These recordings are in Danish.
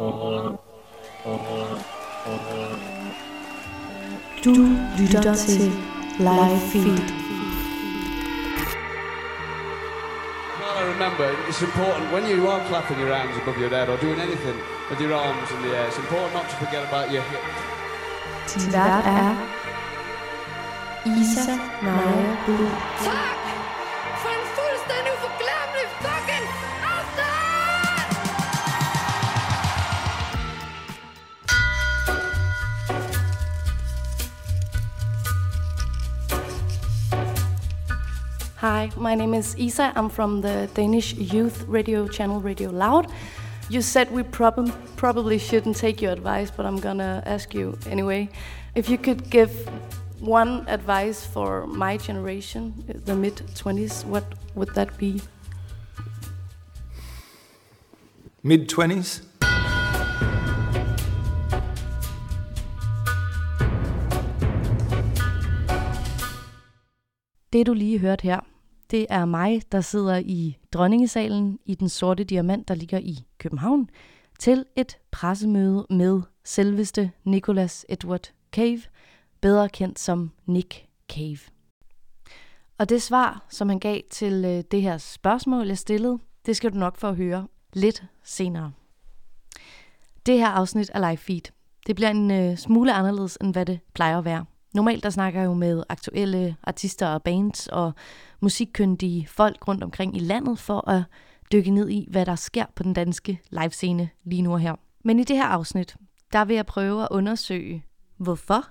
Du lytter til Live Feed. Well, I remember it's important when you are clapping your hands above your head or doing anything with your arms in the air, it's important not to forget about your hips. Din vært er Isa Naja Bull. Hi, my name is Isa. I'm from the Danish youth radio channel Radio Loud. You said we prob- probably shouldn't take your advice, but I'm gonna ask you anyway. If you could give one advice for my generation, the mid 20s, what would that be? Mid 20s? Det du lige hørte her, det er mig, der sidder i dronningesalen i den sorte diamant, der ligger i København, til et pressemøde med selveste Nicholas Edward Cave, bedre kendt som Nick Cave. Og det svar, som han gav til øh, det her spørgsmål, jeg stillede, det skal du nok få at høre lidt senere. Det her afsnit af Live Feed, det bliver en øh, smule anderledes, end hvad det plejer at være. Normalt der snakker jeg jo med aktuelle artister og bands og musikkyndige folk rundt omkring i landet for at dykke ned i, hvad der sker på den danske livescene lige nu og her. Men i det her afsnit, der vil jeg prøve at undersøge, hvorfor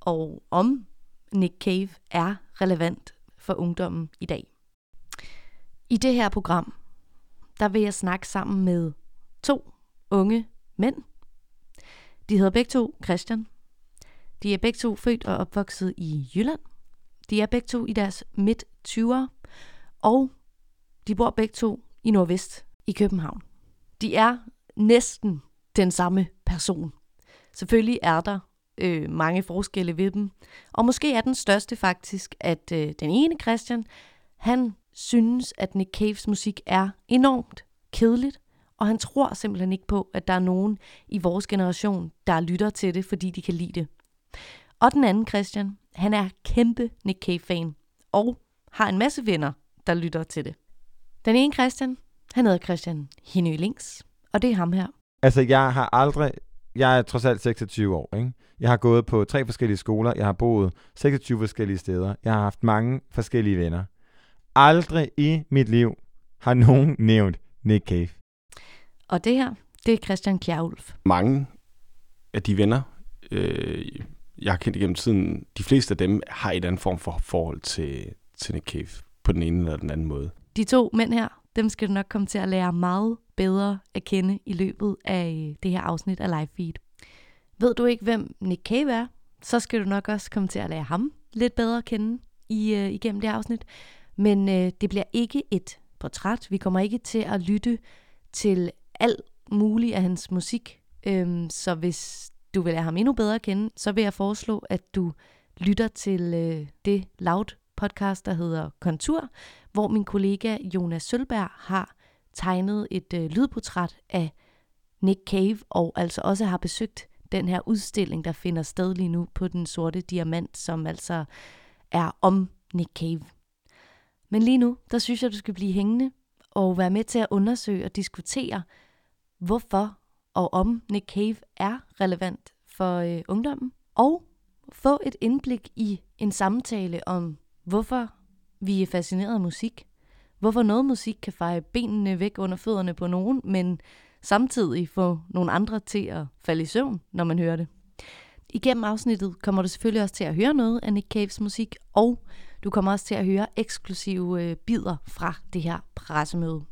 og om Nick Cave er relevant for ungdommen i dag. I det her program, der vil jeg snakke sammen med to unge mænd. De hedder begge to Christian. De er begge to født og opvokset i Jylland. De er begge to i deres midt 20'ere, og de bor begge to i Nordvest i København. De er næsten den samme person. Selvfølgelig er der øh, mange forskelle ved dem, og måske er den største faktisk, at øh, den ene Christian, han synes, at Nick Caves musik er enormt kedeligt, og han tror simpelthen ikke på, at der er nogen i vores generation, der lytter til det, fordi de kan lide det. Og den anden Christian, han er kæmpe Nick Cave-fan, og har en masse venner, der lytter til det. Den ene Christian, han hedder Christian Hinø Links, og det er ham her. Altså, jeg har aldrig... Jeg er trods alt 26 år, ikke? Jeg har gået på tre forskellige skoler. Jeg har boet 26 forskellige steder. Jeg har haft mange forskellige venner. Aldrig i mit liv har nogen nævnt Nick Cave. Og det her, det er Christian Kjærulf. mange af de venner, øh, jeg har kendt igennem tiden, de fleste af dem har et andet form for forhold til, til Nick Cave på den ene eller den anden måde. De to mænd her, dem skal du nok komme til at lære meget bedre at kende i løbet af øh, det her afsnit af Live Feed. Ved du ikke, hvem Nick Cave er, så skal du nok også komme til at lære ham lidt bedre at kende i, øh, igennem det her afsnit. Men øh, det bliver ikke et portræt. Vi kommer ikke til at lytte til alt muligt af hans musik. Øhm, så hvis du vil lære ham endnu bedre at kende, så vil jeg foreslå, at du lytter til øh, det Loud podcast, der hedder Kontur, hvor min kollega Jonas Sølberg har tegnet et øh, lydportræt af Nick Cave, og altså også har besøgt den her udstilling, der finder sted lige nu på den sorte diamant, som altså er om Nick Cave. Men lige nu, der synes jeg, du skal blive hængende og være med til at undersøge og diskutere, hvorfor og om Nick Cave er relevant for øh, ungdommen, og få et indblik i en samtale om, hvorfor vi er fascineret af musik, hvorfor noget musik kan feje benene væk under fødderne på nogen, men samtidig få nogle andre til at falde i søvn, når man hører det. Igennem afsnittet kommer du selvfølgelig også til at høre noget af Nick Caves musik, og du kommer også til at høre eksklusive øh, bidder fra det her pressemøde.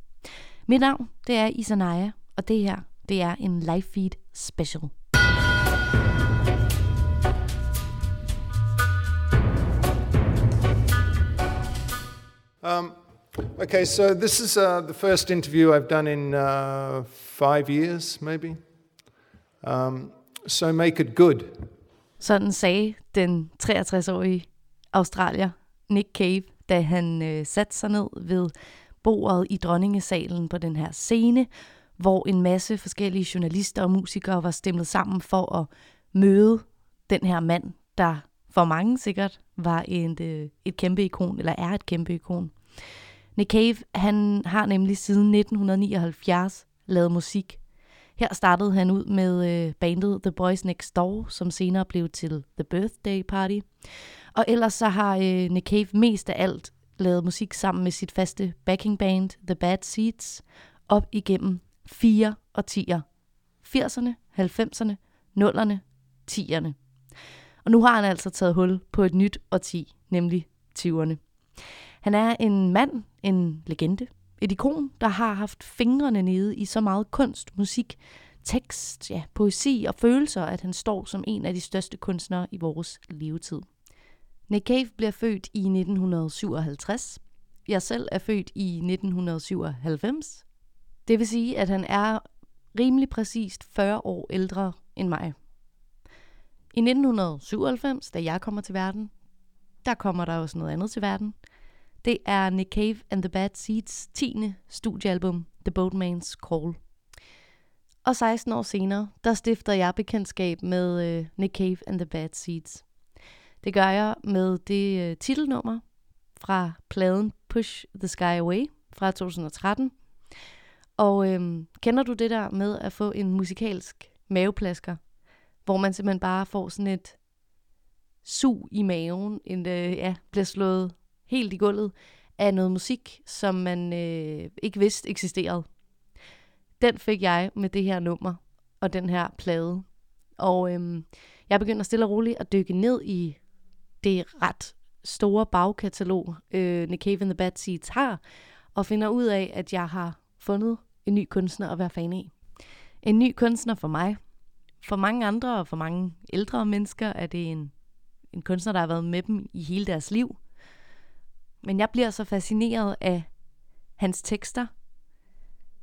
Mit navn, det er Isanaya, og det her, det er en live feed special. Um, okay, so this is uh, the first interview I've done in uh, five years, maybe. Um, so make it good. Sådan sagde den 63-årige australier Nick Cave, da han øh, satte sig ned ved bordet i dronningesalen på den her scene, hvor en masse forskellige journalister og musikere var stemlet sammen for at møde den her mand, der for mange sikkert var et, øh, et kæmpe ikon, eller er et kæmpe ikon. Nick Cave, han har nemlig siden 1979 lavet musik. Her startede han ud med øh, bandet The Boys Next Door, som senere blev til The Birthday Party. Og ellers så har øh, Nick Cave mest af alt lavet musik sammen med sit faste backing band, The Bad Seeds, op igennem fire årtier. 80'erne, 90'erne, 0'erne, 10'erne. Og nu har han altså taget hul på et nyt årti, nemlig 20'erne. Han er en mand, en legende, et ikon, der har haft fingrene nede i så meget kunst, musik, tekst, ja, poesi og følelser, at han står som en af de største kunstnere i vores levetid. Nick Cave bliver født i 1957. Jeg selv er født i 1997. Det vil sige, at han er rimelig præcist 40 år ældre end mig. I 1997, da jeg kommer til verden, der kommer der også noget andet til verden. Det er Nick Cave and the Bad Seeds 10. studiealbum, The Boatman's Call. Og 16 år senere, der stifter jeg bekendtskab med øh, Nick Cave and the Bad Seeds. Det gør jeg med det øh, titelnummer fra pladen Push the Sky Away fra 2013. Og øhm, kender du det der med at få en musikalsk maveplasker, hvor man simpelthen bare får sådan et sug i maven, en, øh, ja, bliver slået helt i gulvet af noget musik, som man øh, ikke vidste eksisterede. Den fik jeg med det her nummer og den her plade. Og øhm, jeg begynder stille og roligt at dykke ned i det ret store bagkatalog, øh, Nick Cave and the Bad Seeds har, og finder ud af, at jeg har fundet en ny kunstner at være fan af. En ny kunstner for mig. For mange andre og for mange ældre mennesker er det en, en kunstner, der har været med dem i hele deres liv. Men jeg bliver så fascineret af hans tekster,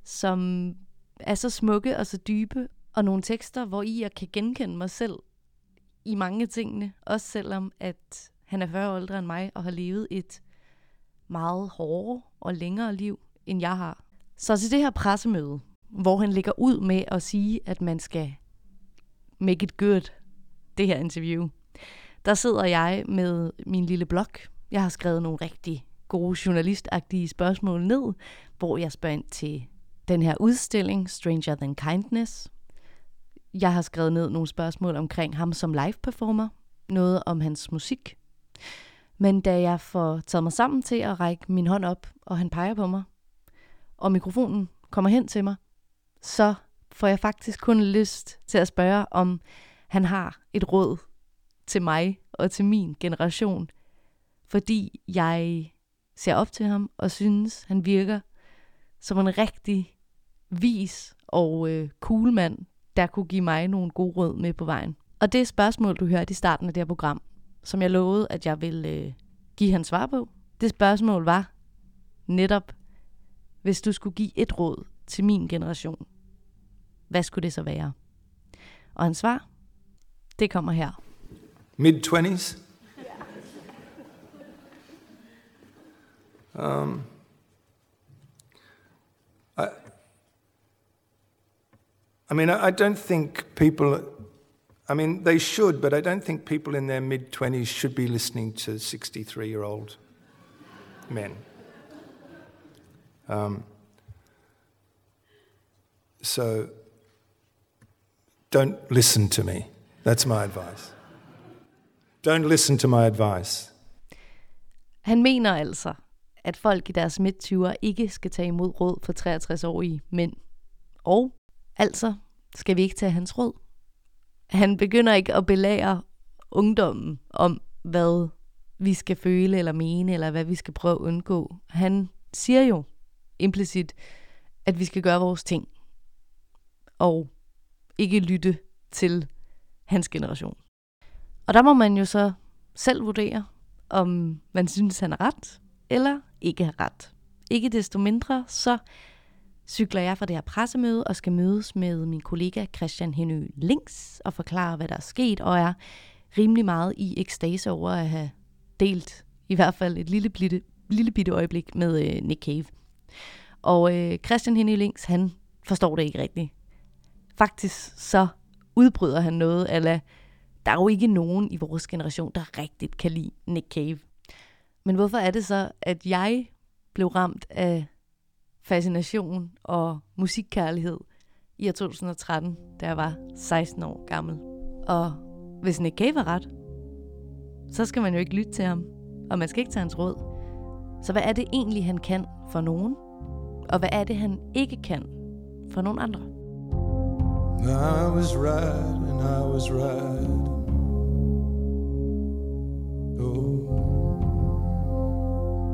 som er så smukke og så dybe, og nogle tekster, hvor i jeg kan genkende mig selv i mange tingene, også selvom at han er 40 år ældre end mig og har levet et meget hårdere og længere liv, end jeg har. Så til det her pressemøde, hvor han ligger ud med at sige, at man skal make it good, det her interview, der sidder jeg med min lille blog. Jeg har skrevet nogle rigtig gode journalistagtige spørgsmål ned, hvor jeg spørger ind til den her udstilling, Stranger Than Kindness. Jeg har skrevet ned nogle spørgsmål omkring ham som live performer, noget om hans musik. Men da jeg får taget mig sammen til at række min hånd op, og han peger på mig, og mikrofonen kommer hen til mig, så får jeg faktisk kun lyst til at spørge, om han har et råd til mig og til min generation. Fordi jeg ser op til ham og synes, han virker som en rigtig vis og øh, cool mand, der kunne give mig nogle gode råd med på vejen. Og det spørgsmål, du hørte i starten af det her program, som jeg lovede, at jeg ville øh, give hans svar på, det spørgsmål var netop, hvis du skulle give et råd til min generation, hvad skulle det så være? Og hans svar, det kommer her. Mid-20s? Um, I, I mean, I, I don't think people, I mean, they should, but I don't think people in their mid 20s should be listening to 63 year old men. Um, so don't listen to me. That's my advice. Don't listen to my advice. Han mener altså, at folk i deres midt ikke skal tage imod råd for 63-årige mænd. Og altså skal vi ikke tage hans råd. Han begynder ikke at belære ungdommen om, hvad vi skal føle eller mene, eller hvad vi skal prøve at undgå. Han siger jo implicit, at vi skal gøre vores ting, og ikke lytte til hans generation. Og der må man jo så selv vurdere, om man synes, han har ret, eller ikke har ret. Ikke desto mindre, så cykler jeg fra det her pressemøde og skal mødes med min kollega Christian Henø Links og forklare, hvad der er sket, og er rimelig meget i ekstase over at have delt i hvert fald et lille bitte, lille bitte øjeblik med øh, Nick Cave. Og øh, Christian Henning Links, han forstår det ikke rigtigt. Faktisk så udbryder han noget, eller der er jo ikke nogen i vores generation, der rigtigt kan lide Nick Cave. Men hvorfor er det så, at jeg blev ramt af fascination og musikkærlighed i år 2013, da jeg var 16 år gammel? Og hvis Nick Cave er ret, så skal man jo ikke lytte til ham, og man skal ikke tage hans råd. Så hvad er det egentlig, han kan for nogen? Og hvad er det, han ikke kan for nogen andre? I was right and I was right. Oh,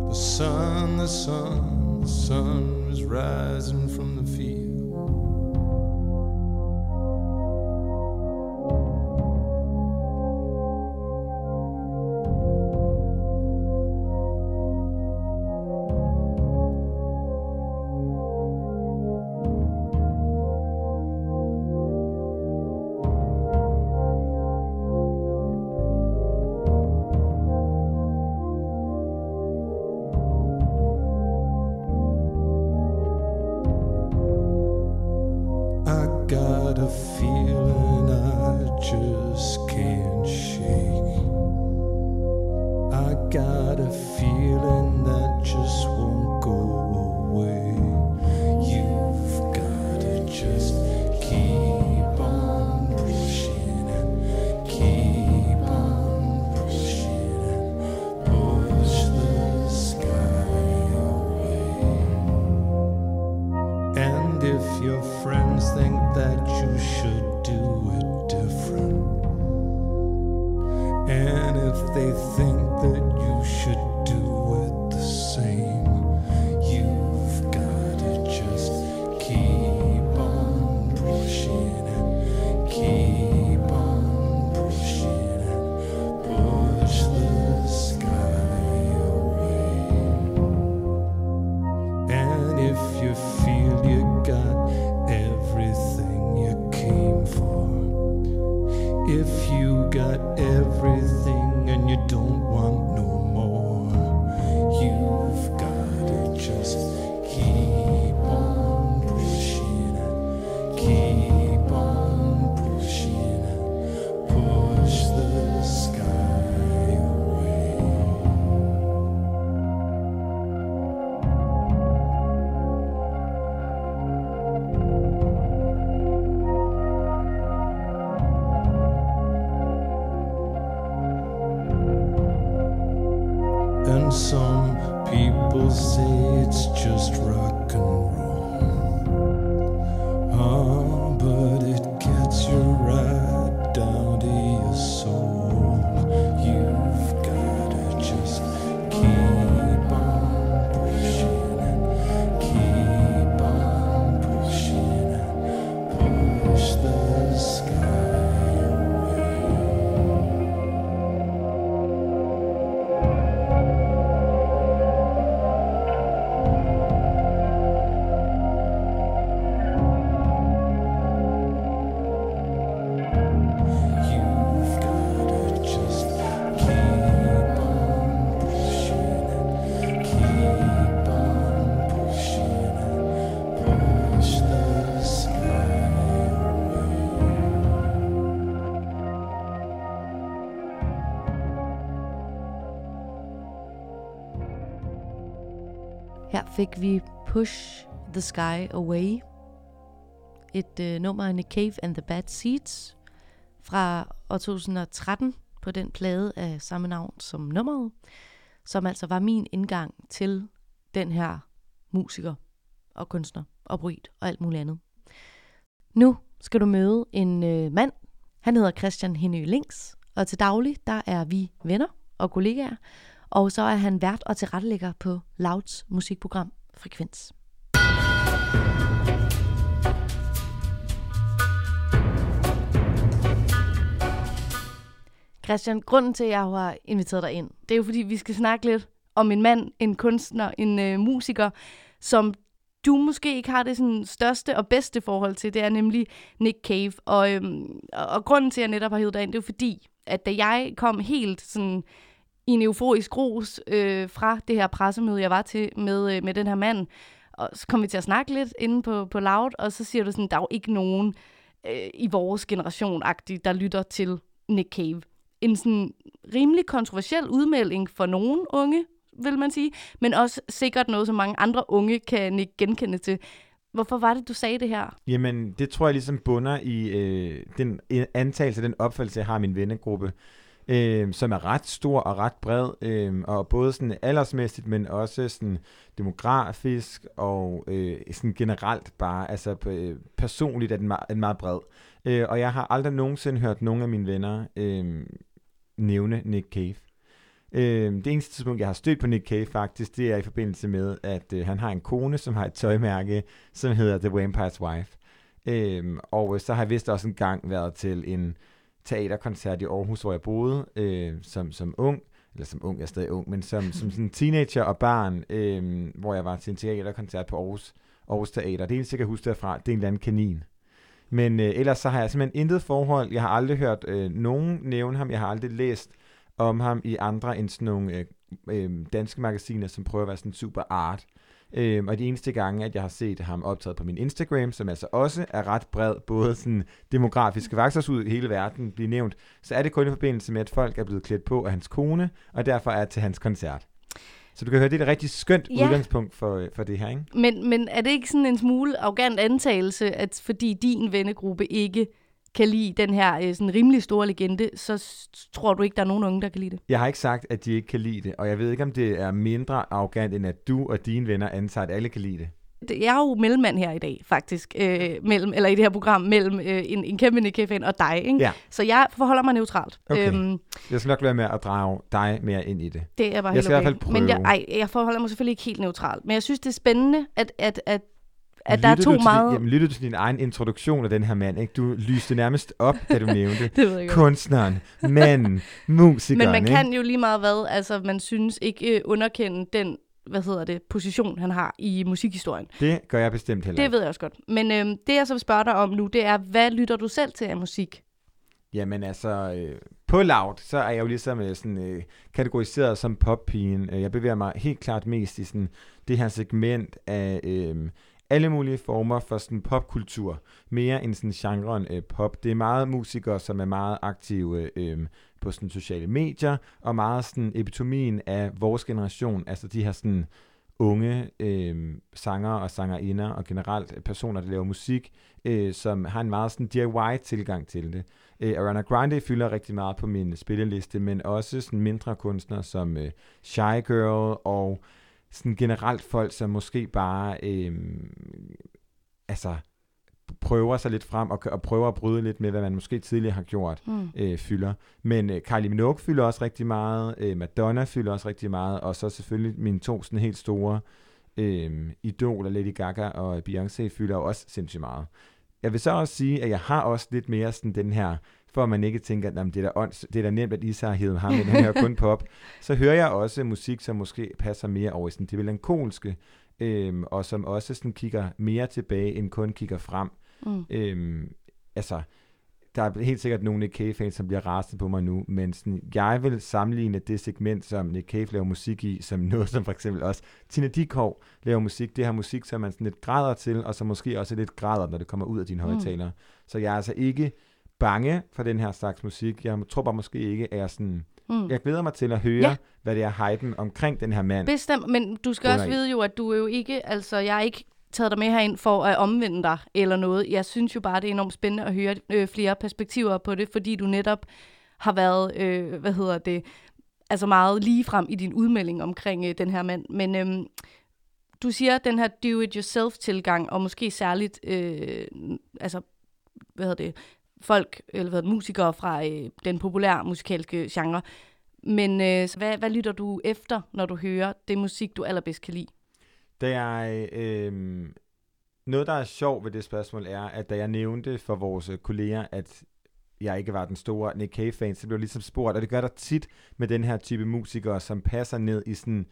the sun, the sun, the sun was rising from the field. Fik vi Push the Sky Away. Et øh, nummer af Nick Cave and the Bad Seeds fra år 2013 på den plade af samme navn som nummeret, som altså var min indgang til den her musiker og kunstner og poet og alt muligt andet. Nu skal du møde en øh, mand. Han hedder Christian Henø Links, og til daglig der er vi venner og kollegaer, og så er han vært og tilrettelægger på Louds musikprogram Frekvens. Christian, grunden til, at jeg har inviteret dig ind, det er jo fordi, vi skal snakke lidt om en mand, en kunstner, en øh, musiker, som du måske ikke har det sådan største og bedste forhold til, det er nemlig Nick Cave. Og, øhm, og, og grunden til, at jeg netop har hævet dig ind, det er jo fordi, at da jeg kom helt sådan i en euforisk ros øh, fra det her pressemøde, jeg var til med, øh, med den her mand, Og så kom vi til at snakke lidt inde på, på Loud, og så siger du sådan, der er jo ikke nogen øh, i vores generation der lytter til Nick Cave. En sådan rimelig kontroversiel udmelding for nogen unge, vil man sige, men også sikkert noget, som mange andre unge kan ikke genkende til. Hvorfor var det, du sagde det her? Jamen, det tror jeg ligesom bunder i øh, den øh, antagelse, den opfattelse, jeg har af min vennegruppe, øh, som er ret stor og ret bred, øh, og både sådan aldersmæssigt, men også sådan demografisk og øh, sådan generelt bare, altså øh, personligt er den meget, er meget bred. Øh, og jeg har aldrig nogensinde hørt nogen af mine venner øh, nævne Nick Cave. Øh, det eneste tidspunkt, jeg har stødt på Nick Cave faktisk, det er i forbindelse med, at øh, han har en kone, som har et tøjmærke, som hedder The Vampire's Wife. Øh, og så har jeg vist også engang været til en teaterkoncert i Aarhus, hvor jeg boede øh, som, som ung, eller som ung, jeg er stadig ung, men som, som sådan teenager og barn, øh, hvor jeg var til en teaterkoncert på Aarhus, Aarhus Teater. Det eneste, jeg kan huske derfra, det er en eller anden kanin. Men øh, ellers så har jeg simpelthen intet forhold. Jeg har aldrig hørt øh, nogen nævne ham. Jeg har aldrig læst om ham i andre end sådan nogle øh, øh, danske magasiner, som prøver at være sådan super art. Øh, og de eneste gange, at jeg har set ham optaget på min Instagram, som altså også er ret bred, både sådan demografiske vaksers ud i hele verden bliver nævnt, så er det kun i forbindelse med, at folk er blevet klædt på af hans kone, og derfor er til hans koncert. Så du kan høre, det er et rigtig skønt ja. udgangspunkt for, for det her, ikke? Men, men er det ikke sådan en smule arrogant antagelse, at fordi din vennegruppe ikke kan lide den her øh, sådan rimelig store legende, så tror du ikke, der er nogen unge, der kan lide det? Jeg har ikke sagt, at de ikke kan lide det, og jeg ved ikke, om det er mindre arrogant, end at du og dine venner antager, at alle kan lide det. Jeg er jo mellemmand her i dag, faktisk, øh, mellem, eller i det her program, mellem øh, en, en kæmpe Nick og dig. Ikke? Ja. Så jeg forholder mig neutralt. Okay. Øhm, jeg skal nok være med at drage dig mere ind i det. Det er bare jeg skal okay. i hvert fald prøve. Men jeg, ej, jeg forholder mig selvfølgelig ikke helt neutralt. Men jeg synes, det er spændende, at, at, at at der er to meget... Din, jamen, lyttede du til din egen introduktion af den her mand, ikke? Du lyste nærmest op, da du nævnte det ved jeg kunstneren, manden, musikeren, Men man ikke? kan jo lige meget hvad, altså man synes ikke uh, underkende den hvad hedder det, position, han har i musikhistorien. Det gør jeg bestemt heller Det ved jeg også godt. Men øhm, det, jeg så vil spørge dig om nu, det er, hvad lytter du selv til af musik? Jamen altså, øh, på Loud, så er jeg jo ligesom øh, sådan, øh, kategoriseret som poppigen. Øh, jeg bevæger mig helt klart mest i sådan, det her segment af øh, alle mulige former for sådan popkultur, mere end sådan genren øh, pop. Det er meget musikere, som er meget aktive øh, på sådan sociale medier, og meget sådan epitomien af vores generation, altså de her sådan unge øh, sanger og sangerinder, og generelt personer, der laver musik, øh, som har en meget sådan DIY-tilgang til det. Øh, Ariana Grande fylder rigtig meget på min spilleliste, men også sådan mindre kunstnere som øh, Shy Girl og sådan generelt folk, som måske bare øh, altså prøver sig lidt frem og, og prøver at bryde lidt med, hvad man måske tidligere har gjort, mm. øh, fylder. Men øh, Kylie Minogue fylder også rigtig meget, øh, Madonna fylder også rigtig meget, og så selvfølgelig mine to sådan helt store øh, idoler, Lady Gaga og Beyoncé, fylder også sindssygt meget. Jeg vil så også sige, at jeg har også lidt mere sådan den her for at man ikke tænker, at det, er da ånds, det er da nemt, at Isa har hævet ham, men han hører kun pop. Så hører jeg også musik, som måske passer mere over i sådan det melankolske, øhm, og som også sådan kigger mere tilbage, end kun kigger frem. Mm. Øhm, altså, der er helt sikkert nogle Nick Cave-fans, som bliver rasende på mig nu, men sådan, jeg vil sammenligne det segment, som Nick Cave laver musik i, som noget, som for eksempel også Tina Dikov laver musik. Det her musik, som man sådan lidt græder til, og som måske også lidt græder, når det kommer ud af dine mm. højtalere. Så jeg er altså ikke bange for den her slags musik. Jeg tror bare måske ikke, at jeg sådan... Mm. Jeg glæder mig til at høre, ja. hvad det er hypen omkring den her mand. Bestemt, men du skal også vide jo, at du er jo ikke... Altså, jeg er ikke taget dig med herind for at omvende dig eller noget. Jeg synes jo bare, det er enormt spændende at høre øh, flere perspektiver på det, fordi du netop har været, øh, hvad hedder det, altså meget lige frem i din udmelding omkring øh, den her mand. Men øh, du siger, den her do-it-yourself-tilgang, og måske særligt, øh, altså, hvad hedder det, folk, eller hvad, musikere fra øh, den populære musikalske genre. Men øh, hvad, hvad lytter du efter, når du hører det musik, du allerbedst kan lide? Det er, øh, noget, der er sjovt ved det spørgsmål, er, at da jeg nævnte for vores kolleger, at jeg ikke var den store Nick Cave-fan, så blev jeg ligesom spurgt, og det gør der tit med den her type musikere, som passer ned i sådan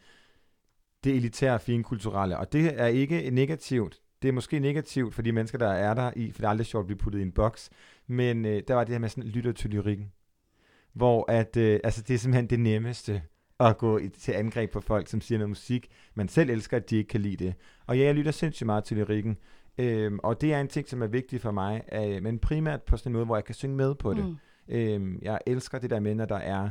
det elitære, fine kulturelle. Og det er ikke negativt. Det er måske negativt for de mennesker, der er der i, for det er aldrig sjovt at blive puttet i en boks. Men øh, der var det her med sådan, lytter til lyrikken. Hvor at, øh, altså det er simpelthen det nemmeste at gå i, til angreb på folk, som siger noget musik, man selv elsker, at de ikke kan lide det. Og ja, jeg lytter sindssygt meget til lyrikken, øhm, og det er en ting, som er vigtig for mig, øh, men primært på sådan en måde, hvor jeg kan synge med på det. Mm. Øhm, jeg elsker det der med, når der er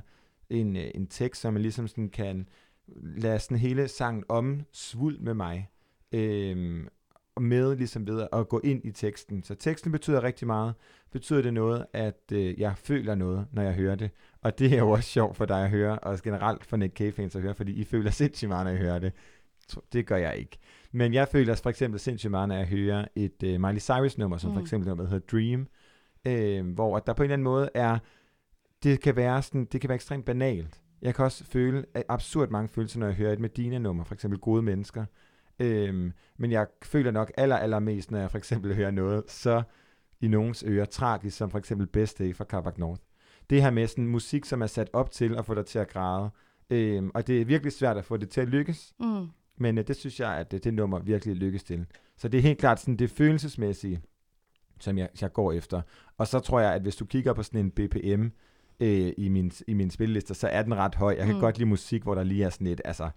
en, øh, en tekst, som man ligesom sådan kan lade sådan hele sangen omsvuld med mig. Øhm, med ligesom ved at gå ind i teksten. Så teksten betyder rigtig meget. Betyder det noget, at øh, jeg føler noget, når jeg hører det. Og det er jo også sjovt for dig at høre, og generelt for Nick Cave-fans at høre, fordi I føler sindssygt meget, når I hører det. Det gør jeg ikke. Men jeg føler for eksempel sindssygt meget, når jeg hører et øh, Miley Cyrus-nummer, som mm. for eksempel nummer, der hedder Dream, øh, hvor at der på en eller anden måde er, det kan være sådan, det kan være ekstremt banalt. Jeg kan også føle absurd mange følelser, når jeg hører et Medina-nummer, for eksempel Gode Mennesker. Øhm, men jeg føler nok aller, allermest, når jeg for eksempel hører noget så i nogens ører tragisk, som for eksempel Best Day fra Carbac North. Det her med sådan musik, som er sat op til at få dig til at græde. Øhm, og det er virkelig svært at få det til at lykkes, Mm. men øh, det synes jeg, at det, det nummer virkelig lykkes til. Så det er helt klart sådan det følelsesmæssige, som jeg, jeg går efter. Og så tror jeg, at hvis du kigger på sådan en BPM øh, i, min, i min spillelister, så er den ret høj. Jeg kan Mm. godt lide musik, hvor der lige er sådan et, altså,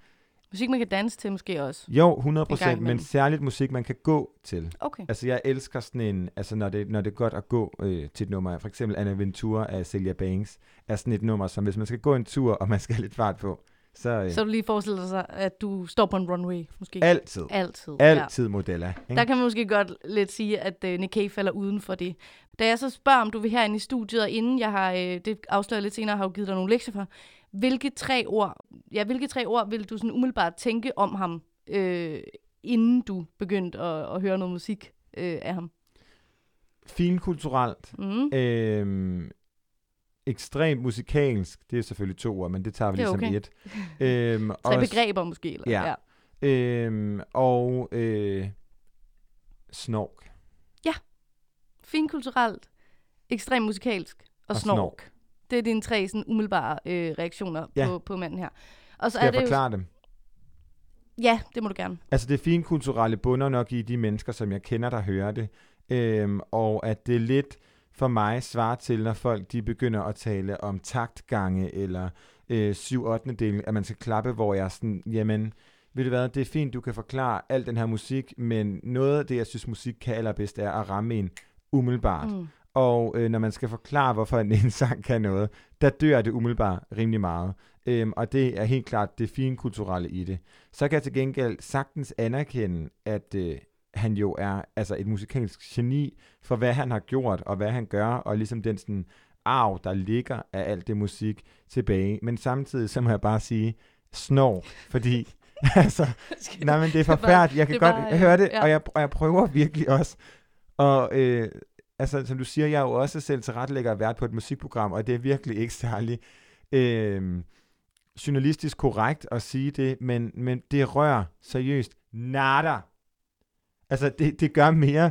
Musik, man kan danse til måske også. jo, 100%, En gang men særligt musik, man kan gå til. Okay. Altså, jeg elsker sådan en, altså når det, når det er godt at gå øh, til et nummer, for eksempel Anna Ventura af Celia Banks, er sådan et nummer, som hvis man skal gå en tur, og man skal have lidt fart på, så, øh, Så du lige forestiller sig, at du står på en runway, måske? altid, Altid. altid modeller. Ja. Ikke? Der kan man måske godt lidt sige, at uh, Nick Cave falder uden for det. Da jeg så spørger, om du vil herinde i studiet, og inden jeg har, øh, det afslører lidt senere, har jo givet dig nogle lektier for, hvilke tre ord, ja, hvilke tre ord vil du sådan umiddelbart tænke om ham, øh, inden du begyndte at, at høre noget musik øh, af ham? Finkulturelt, Mm. øhm, ekstremt musikalsk, det er selvfølgelig to ord, men det tager vi Det er ligesom okay. et. Øhm, Tre også- begreber måske? Eller? Ja. Øhm, og øh, snork. Finkulturelt, ekstremt musikalsk og, Og snork. snork. Det er dine tre sådan, umiddelbare øh, reaktioner Ja. på, på manden her. Og så Skal er jeg det forklare dem? jo... Ja, det må du gerne. Altså det finkulturelle bunder nok i de mennesker, som jeg kender, der hører det. Øhm, og at det lidt for mig svarer til, når folk de begynder at tale om taktgange eller øh, 7 8 del, at man skal klappe, hvor jeg er sådan, jamen, ved du hvad, det er fint, du kan forklare al den her musik, men noget af det, jeg synes musik kan allerbedst, er at ramme en umiddelbart. Mm. Og øh, når man skal forklare, hvorfor en, en sang kan noget, der dør det umiddelbart rimelig meget. Øhm, og det er helt klart det fine kulturelle i det. Så kan jeg til gengæld sagtens anerkende, at øh, han jo er altså et musikalsk geni for, hvad han har gjort, og hvad han gør, og ligesom den sådan arv, der ligger af alt det musik tilbage. Men samtidig, så må jeg bare sige, snår, fordi altså, nej, men det er forfærdeligt. Jeg kan godt bare, høre det, ja. og, jeg, og jeg prøver virkelig også. Og øh, altså, som du siger, jeg er jo også selv tilrettelægger og vært på et musikprogram, og det er virkelig ikke særlig øh, journalistisk korrekt at sige det, men, men det rører seriøst nada. Altså, det, det gør mere,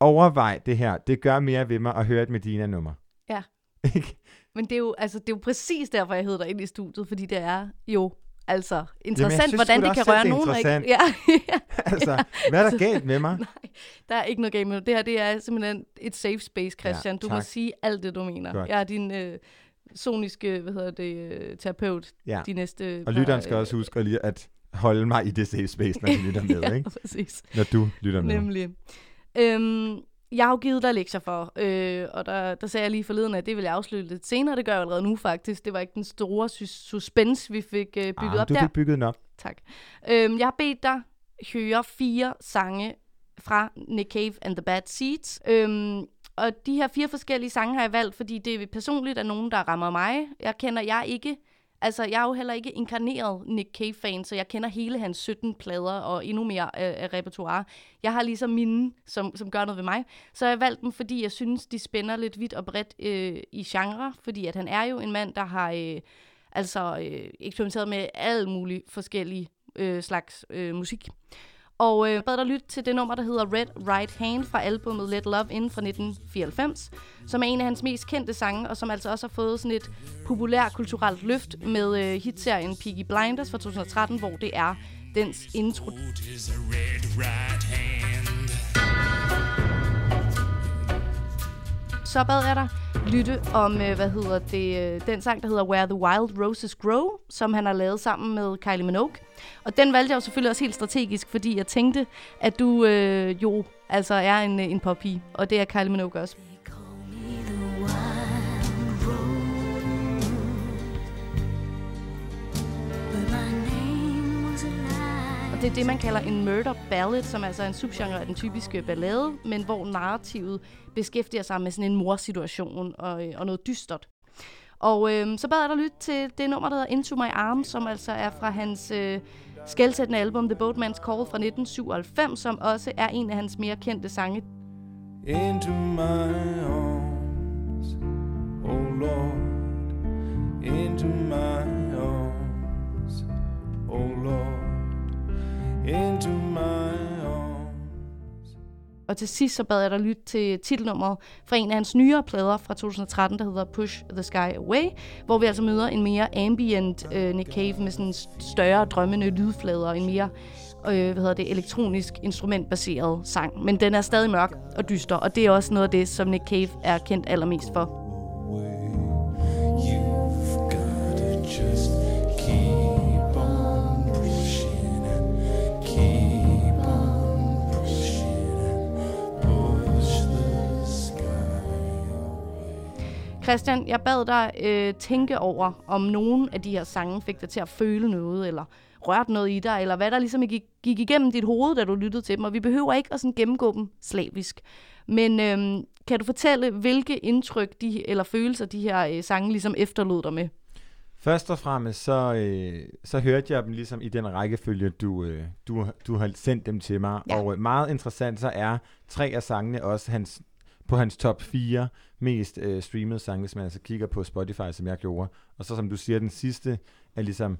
overvej det her, det gør mere ved mig at høre et Medina-nummer. Ja. Men det er, jo, altså, det er jo præcis derfor, jeg hedder dig ind i studiet, fordi det er jo altså interessant, synes hvordan det kan røre det nogen. Ikke? Ja, altså, hvad er der galt med mig? Nej, der er ikke noget galt med det. Det her det er simpelthen et safe space, Christian. Ja, du må sige alt det, du mener. Godt. Jeg er din øh, soniske, hvad hedder det, øh, terapeut. Ja. De næste Og lytteren skal øh, også huske at holde mig i det safe space, når de lytter med, ja, ikke? præcis. Når du lytter med. Nemlig. Øhm, jeg har jo givet dig lektier for, øh, og der, der sagde jeg lige forleden, at det vil jeg afsløre lidt senere. Det gør jeg allerede nu faktisk. Det var ikke den store sus- suspense, vi fik øh, bygget ah, op du der. fik bygget nok. Tak. Øhm, jeg har bedt dig høre fire sange fra Nick Cave and the Bad Seeds. Øhm, og de her fire forskellige sange har jeg valgt, fordi det er personligt er nogen, der rammer mig. Jeg kender jeg ikke... Altså, jeg er jo heller ikke inkarneret Nick Cave-fan, så jeg kender hele hans 17 plader og endnu mere øh, øh, repertoire. Jeg har ligesom mine, som, som gør noget ved mig. Så jeg valgte dem, fordi jeg synes, de spænder lidt vidt og bredt øh, i genre, fordi at han er jo en mand, der har øh, altså øh, eksperimenteret med alle mulige forskellige øh, slags øh, musik. Og øh, bad dig lytte til det nummer, der hedder Red Right Hand fra albumet Let Love In fra 1994, som er en af hans mest kendte sange, og som altså også har fået sådan et populær kulturelt løft med øh, hitserien Peaky Blinders fra 2013, hvor det er dens intro. så bad jeg dig lytte om, øh, hvad hedder det, øh, den sang, der hedder Where the Wild Roses Grow, som han har lavet sammen med Kylie Minogue. Og den valgte jeg jo selvfølgelig også helt strategisk, fordi jeg tænkte, at du øh, jo altså er en, øh, en poppy, og det er Kylie Minogue også. Det er det, man kalder en murder ballad, som altså er en subgenre af den typiske ballade, men hvor narrativet beskæftiger sig med sådan en morsituation og, øh, og noget dystert. Og øh, så bad jeg dig lytte til det nummer, der hedder Into My Arms, som altså er fra hans øh, skældsættende album The Boatman's Call fra 1997, som også er en af hans mere kendte sange. into my arms, oh Lord, into my arms, oh Lord, into my arms. Og til sidst så bad jeg dig lytte til titelnummeret fra en af hans nyere plader fra 2013, der hedder Push the Sky Away, hvor vi altså møder en mere ambient øh, Nick Cave med sådan større drømmende lydflader, og en mere øh, hvad hedder det, elektronisk instrumentbaseret sang. Men den er stadig mørk og dyster, og det er også noget af det, som Nick Cave er kendt allermest for. Christian, jeg bad dig øh, tænke over, om nogen af de her sange fik dig til at føle noget, eller rørte noget i dig, eller hvad der ligesom gik, gik igennem dit hoved, da du lyttede til dem. Og vi behøver ikke at sådan gennemgå dem slavisk. Men øhm, kan du fortælle, hvilke indtryk de, eller følelser de her øh, sange ligesom efterlod dig med? Først og fremmest, så, øh, så hørte jeg dem ligesom i den rækkefølge, du, øh, du, du har sendt dem til mig. Ja. Og øh, meget interessant, så er tre af sangene også hans, på hans top 4 mest øh, streamede sange, hvis man altså kigger på Spotify, som jeg gjorde. Og så som du siger, den sidste er ligesom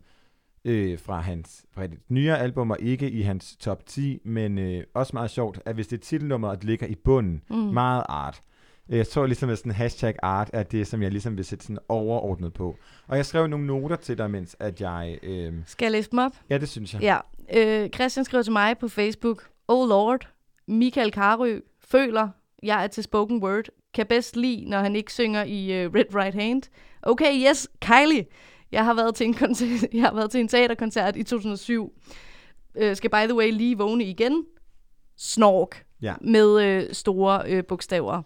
øh, fra hans fra et nyere album, og ikke i hans top 10, men øh, også meget sjovt, at hvis det er titelnummeret, ligger i bunden, mm. meget art. Jeg tror ligesom, at sådan hashtag art er det, som jeg ligesom vil sætte sådan overordnet på. Og jeg skrev nogle noter til dig, mens at jeg... Øh, Skal jeg læse dem op? ja, det synes jeg. Ja. Øh, Christian skrev til mig på Facebook, Oh Lord, Michael Karø føler, jeg er til spoken word, kan bedst lide, når han ikke synger i uh, Red Right Hand. Okay, yes, Kylie. Jeg har været til en, koncert, jeg har været til en teaterkoncert i 2007. Øh, skal by the way lige vågne igen. Snork. Ja. Med øh, store øh, bogstaver.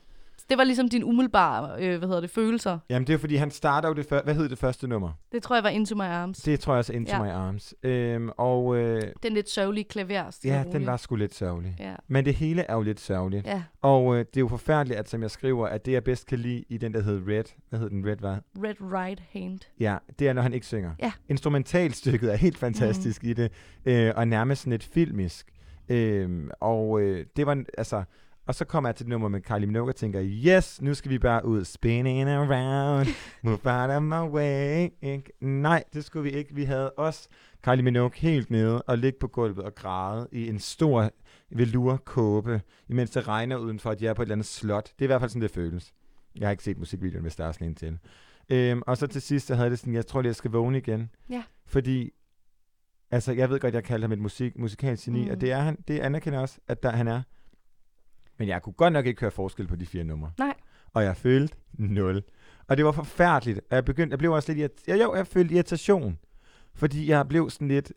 Det var ligesom din umiddelbare, øh, hvad hedder det, følelser. Jamen, det er fordi, han starter jo det første... Hvad hed det første nummer? Det tror jeg var Into My Arms. Det tror jeg også Into Ja. My Arms. Øhm, og øh, Den lidt sørgelige klaver. ja, den var sgu lidt sørgelig. Ja. Men det hele er jo lidt sørgeligt. ja. Og øh, det er jo forfærdeligt, at som jeg skriver, at det jeg bedst kan lide i den, der hedder Red. Hvad hed den? Red, hvad? Red Right Hand. Ja, det er, når han ikke synger. Ja. Instrumentalstykket er helt fantastisk mm. i det, øh, og nærmest sådan lidt filmisk. Øh, og øh, det var, altså, og så kommer jeg til det nummer med Kylie Minogue og tænker, yes, nu skal vi bare ud. Spinning around, move out of my way. Ikke? Nej, det skulle vi ikke. Vi havde også Kylie Minogue helt nede og ligge på gulvet og græde i en stor velurkåbe, imens det regner udenfor, at jeg er på et eller andet slot. Det er i hvert fald sådan, det føles. Jeg har ikke set musikvideoen, hvis der er sådan en til. Øhm, og så til sidst, så havde det sådan, jeg tror lige, jeg skal vågne igen. Ja. Fordi, altså, jeg ved godt, jeg kalder ham et musik, musikalsk geni, Mm. og det er han, det anerkender også, at der, han er. Men jeg kunne godt nok ikke høre forskel på de fire numre. Nej. Og jeg følte nul. Og det var forfærdeligt. Og jeg begyndte, jeg blev også lidt, irrit- ja, jo, jeg følte irritation. Fordi jeg blev sådan lidt,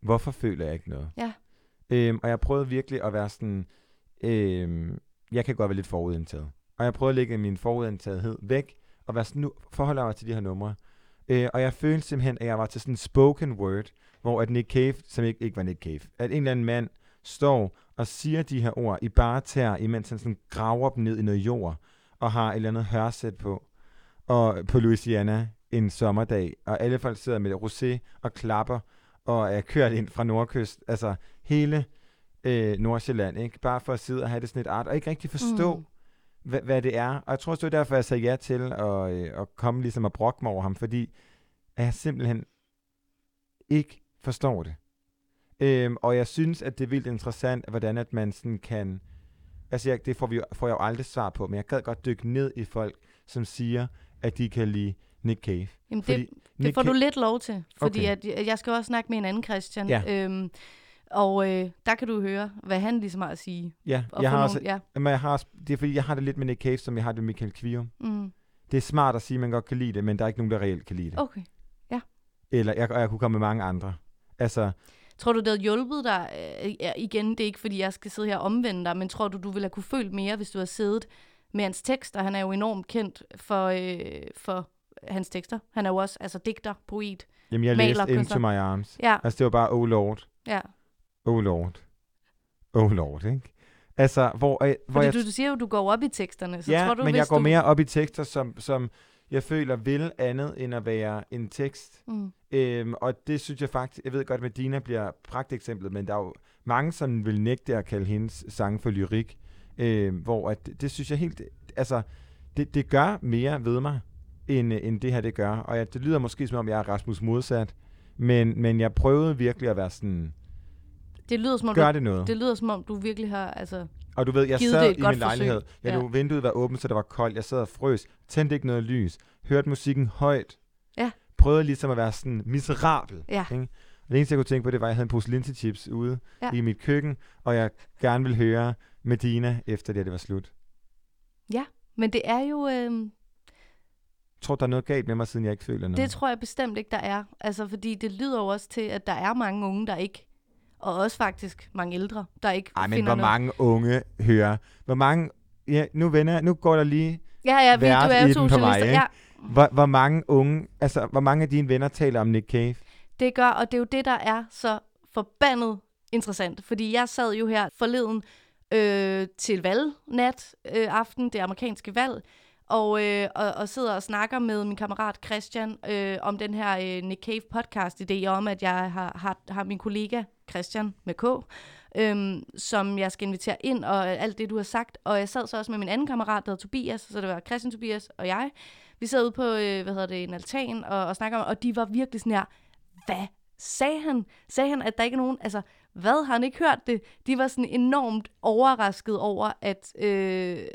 hvorfor føler jeg ikke noget? Ja. Øhm, og jeg prøvede virkelig at være sådan, øhm, jeg kan godt være lidt forudindtaget. Og jeg prøvede at lægge min forudindtagethed væk, og være sådan, nu forholder jeg mig til de her numre. Øh, og jeg følte simpelthen, at jeg var til sådan en spoken word, hvor at Nick Cave, som ikke, ikke var Nick Cave, at en eller anden mand står og siger de her ord i bare tær, imens han sådan graver dem ned i noget jord, og har et eller andet hørsæt på. Og på Louisiana en sommerdag, og alle folk sidder med rosé og klapper, og er kørt ind fra nordkyst, altså hele øh, Nordsjælland, ikke? Bare for at sidde og have det sådan et art, og ikke rigtig forstå, Mm. hvad, hvad det er. Og jeg tror også, det var derfor, jeg sagde ja til at, øh, at komme ligesom og brokke mig over ham, fordi jeg simpelthen ikke forstår det. Øhm, og jeg synes, at det er vildt interessant, hvordan at man sådan kan... Altså, jeg, det får, vi, jo- får jeg jo aldrig svar på, men jeg gad godt dykke ned i folk, som siger, at de kan lide Nick Cave. Jamen, Fordi det, det Nick får Ca- du lidt lov til, fordi Okay. at, at jeg skal også snakke med en anden Christian. Ja. Øhm, Og øh, der kan du høre, hvad han ligesom har at sige. Ja, Og jeg har nogle, også, ja. jamen, jeg har det er fordi, jeg har det lidt med Nick Cave, som jeg har det med Michael Kvium. Mm. Det er smart at sige, at man godt kan lide det, men der er ikke nogen, der reelt kan lide det. Okay. Eller jeg, og jeg kunne komme med mange andre. Altså, Tror du, det havde hjulpet dig? Øh, ja, igen, det er ikke, fordi jeg skal sidde her og omvende dig, men tror du, du ville have kunne følt mere, hvis du havde siddet med hans tekster? Han er jo enormt kendt for, øh, for hans tekster. Han er jo også altså, digter, poet. jamen jeg Maler, læste Into. My Arms. Ja, Altså, det var bare, oh lord, ja. oh lord, oh lord, ikke? Altså, hvor, øh, hvor Fordi jeg du, du siger jo, du går op i teksterne, så ja, tror du, men jeg går du... mere op i tekster, som, som jeg føler vil andet end at være en tekst. Mm. Øhm, og det synes jeg faktisk, jeg ved godt, at Dina bliver pragteksemplet, men der er jo mange, som vil nægte at kalde hendes sange for lyrik, øhm, hvor at, det, det synes jeg helt, altså, det, det gør mere ved mig, end, øh, end det her det gør. Og jeg, det lyder måske som om, jeg er Rasmus modsat, men, men jeg prøvede virkelig at være sådan, Det lyder som om, gør du, det noget? det lyder som om, du virkelig har... Altså, Og du ved, jeg givet sad i min lejlighed. forsøg. Ja. lå vinduet var åbent, så det var koldt. Jeg sad og frøs. Tændte ikke noget lys. Hørte musikken højt. Ja. Prøvede ligesom at være sådan miserabel. Ja. Ikke? Og det eneste, jeg kunne tænke på, det var, at jeg havde en pose linsechips ude Ja. i mit køkken, og jeg gerne ville høre Medina, efter det, det var slut. men det er jo... Øh, Jeg tror, der er noget galt med mig, siden jeg ikke føler noget. det tror jeg bestemt ikke, der er. Altså, fordi det lyder jo også til, at der er mange unge, der ikke... Og også faktisk mange ældre, der ikke Ej, men finder hvor noget. mange unge hører? Hvor mange... Ja, nu venner, nu går der lige... Ja, ja, vi, du er i den på ikke? Ja, Hvor, hvor mange unge... Altså, hvor mange af dine venner taler om Nick Cave? Det gør, og det er jo det, der er så forbandet interessant. Fordi jeg sad jo her forleden øh, til valgnat øh, aften, det amerikanske valg, og, øh, og, og sidder og snakker med min kammerat Christian øh, om den her øh, Nick Cave podcast idé om, at jeg har, har, har min kollega Christian med K, øhm, som jeg skal invitere ind, og alt det, du har sagt. Og jeg sad så også med min anden kammerat, der hedder Tobias, så det var Christian, Tobias og jeg. Vi sad ude på, øh, hvad hedder det, en altan og, og snakkede om, og de var virkelig sådan her, hvad sagde han? Sagde han, at der ikke er nogen, altså, hvad, har han ikke hørt det? De var sådan enormt overrasket over, at, øh,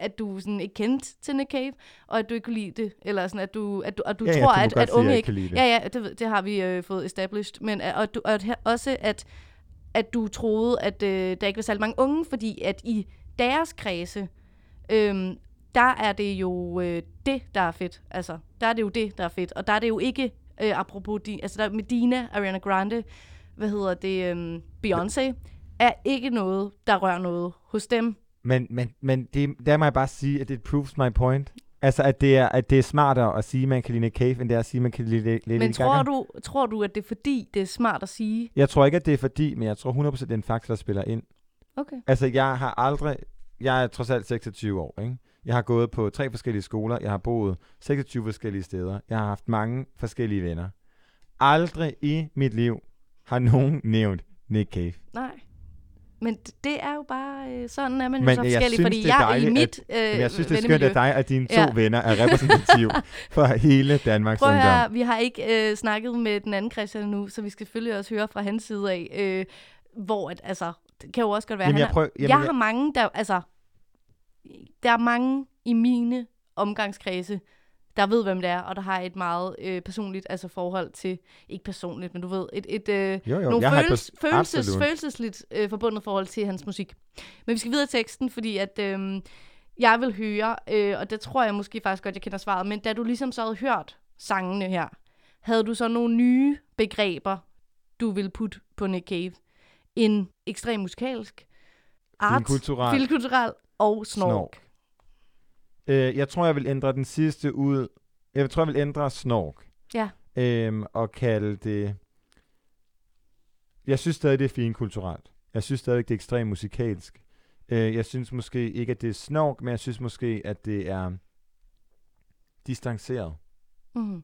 at du sådan ikke kendte til Nick Cave, og at du ikke kunne lide det, eller sådan, at du, at du, at du Ja, ja, tror, du må at, at unge ikke... det. Ja, ja, det, det har vi øh, fået established, men at, og du, og at, også, at, at du troede, at øh, der ikke var særlig mange unge, fordi at i deres kredse, øhm, der er det jo øh, det, der er fedt. Altså, der er det jo det, der er fedt. Og der er det jo ikke, øh, apropos, de, altså der er Medina, Ariana Grande, hvad hedder det, øhm, Beyoncé, er ikke noget, der rører noget hos dem. Men, men, men det, der må jeg bare sige, at det proves my point. Altså, at det er, at det er smartere at sige, at man kan lide Nick Cave, end det er at sige, at man kan lide Lady Men Gaga. tror du, tror du, at det er fordi, det er smart at sige? Jeg tror ikke, at det er fordi, men jeg tror 100% det er en faktor, der spiller ind. Okay. Altså, jeg har aldrig... Jeg er trods alt 26 år, ikke? Jeg har gået på tre forskellige skoler. Jeg har boet 26 forskellige steder. Jeg har haft mange forskellige venner. Aldrig i mit liv har nogen nævnt Nick Cave. Nej. Men det er jo bare, øh, sådan er man jo Men så jeg forskellig, synes, fordi jeg er i dejligt, mit øh, Men jeg synes, det er skønt af dig, at dine to Ja. venner er repræsentativ for hele Danmarks Prøv at ungdom. høre, vi har ikke øh, snakket med den anden Christian nu, så vi skal selvfølgelig også høre fra hans side af, øh, hvor at, altså, det kan jo også godt være, Jamen, han jeg prøv- jamen, jeg jeg- har mange, der, altså, der er mange i mine omgangskredse, der ved, hvem det er, og der har et meget øh, personligt altså forhold til, ikke personligt, men du ved, et, et øh, Jo, jo, nogle pers- følelses, absolut. følelsesligt øh, forbundet forhold til hans musik. Men vi skal videre i teksten, fordi at øh, jeg vil høre, øh, og det tror jeg måske faktisk godt, jeg kender svaret, men da du ligesom så havde hørt sangene her, havde du så nogle nye begreber, du ville putte på Nick Cave? En ekstrem musikalsk, art, filkulturel og snork. Snork. Øh, jeg tror, jeg vil ændre den sidste ud. Jeg tror, jeg vil ændre snork. Ja. Øhm, og kalde det... Jeg synes stadig, det er fint kulturelt. Jeg synes stadig, det er ekstremt musikalsk. Øh, jeg synes måske ikke, at det er snork, men jeg synes måske, at det er distanceret. Mm.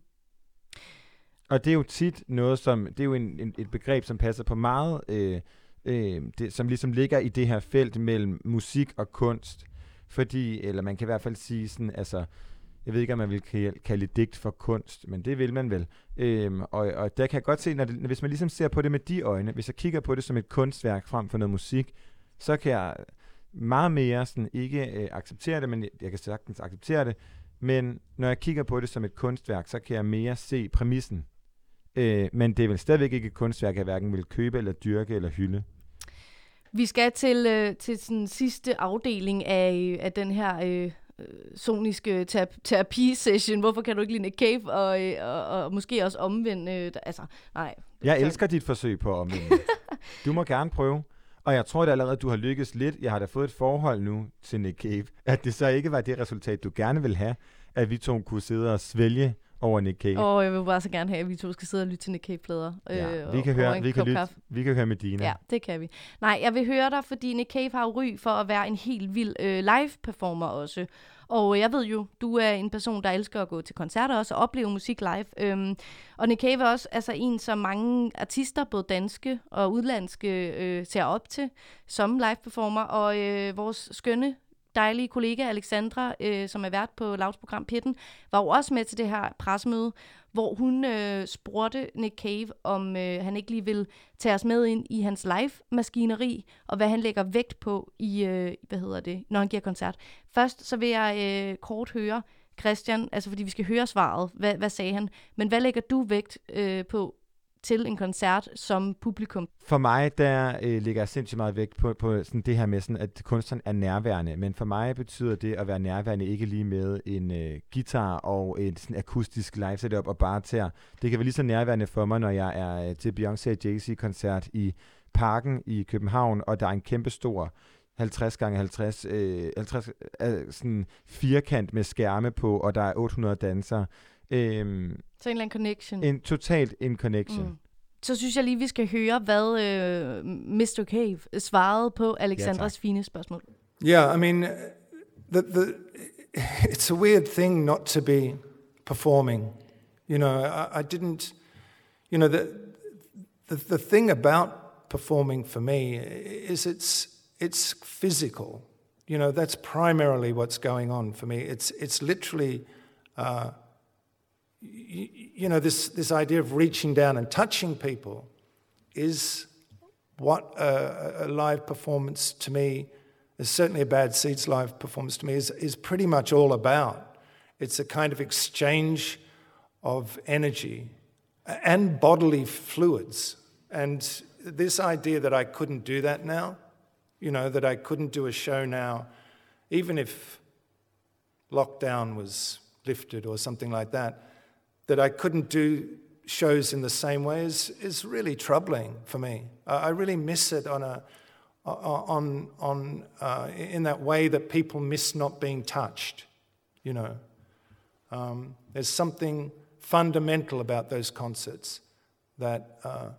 Og det er jo tit noget, som... Det er jo en, en, et begreb, som passer på meget... Øh, øh, det, som ligesom ligger i det her felt mellem musik og kunst. Fordi, eller man kan i hvert fald sige sådan, altså... Jeg ved ikke, om man vil kalde, digt for kunst, men det vil man vel. Øhm, og, og der kan jeg godt se, når det, hvis man ligesom ser på det med de øjne, hvis jeg kigger på det som et kunstværk frem for noget musik, så kan jeg meget mere sådan ikke øh, acceptere det, men jeg, jeg kan sagtens acceptere det. Men når jeg kigger på det som et kunstværk, så kan jeg mere se præmissen, Øh, men det er vel stadigvæk ikke et kunstværk, jeg hverken vil købe, eller dyrke, eller hylde. Vi skal til, øh, til den sidste afdeling af, af den her øh, øh, soniske terap- terapi-session. Hvorfor kan du ikke lide Nick Cave? Og, øh, og, og måske også omvendt. Øh, altså, nej. Jeg elsker dit forsøg på at omvende. du må gerne prøve. Og jeg tror da allerede, du har lykkes lidt. Jeg har da fået et forhold nu til Nick Cave. At det så ikke var det resultat, du gerne vil have, at vi to kunne sidde og svælge over Nick Cave. Og jeg vil bare så gerne have, at vi to skal sidde og lytte til Nick Cave-plader. ja, øh, vi, kan høre, vi, kan lytte, kaffe. vi kan høre med Dina. Ja, det kan vi. Nej, jeg vil høre dig, fordi Nick Cave har jo ry for at være en helt vild øh, live-performer også. Og jeg ved jo, du er en person, der elsker at gå til koncerter også og opleve musik live. Øhm, og Nick Cave er også altså, en, som mange artister, både danske og udlandske, øh, ser op til som live-performer. Og øh, vores skønne dejlige kollega Alexandra, øh, som er vært på Louds program Pitten, var jo også med til det her pressemøde, hvor hun øh, spurgte Nick Cave, om øh, han ikke lige vil tage os med ind i hans live-maskineri, og hvad han lægger vægt på, i, øh, hvad hedder det, når han giver koncert. Først så vil jeg øh, kort høre Christian, altså fordi vi skal høre svaret, hvad, hvad sagde han, men hvad lægger du vægt øh, på? Til en koncert som publikum? For mig, der øh, ligger jeg sindssygt meget vægt på, på sådan det her med, sådan, at kunstneren er nærværende. Men for mig betyder det at være nærværende ikke lige med en øh, guitar og et sådan akustisk live setup og bare til Det kan være lige så nærværende for mig, når jeg er øh, til Beyoncé og Jay-Z-koncert i Parken i København, og der er en kæmpe stor 50 gange 50, øh, 50 øh, sådan firkant med skærme på, og der er 800 dansere. Øhm, Så en eller anden connection. en totalt en connection. Mm. Så synes jeg lige, vi skal høre, hvad øh, Mr. Cave svarede på Alexandras tak. fine spørgsmål. Yeah, I mean, uh, the, the, it's a weird thing not to be performing. You know, I, I didn't, you know, the, the, the thing about performing for me is it's, it's physical. You know, that's primarily what's going on for me. It's, it's literally, uh, you, know, this, this idea of reaching down and touching people is what a, a live performance to me is certainly a bad seeds live performance to me is, is pretty much all about. It's a kind of exchange of energy and bodily fluids. And this idea that i couldn't do that now you know that i couldn't do a show now even if lockdown was lifted or something like that that i couldn't do shows in the same way is, is really troubling for me. I really miss it on a, on, on, uh, in that way that people miss not being touched, you know. Um, there's something fundamental about those concerts that, uh,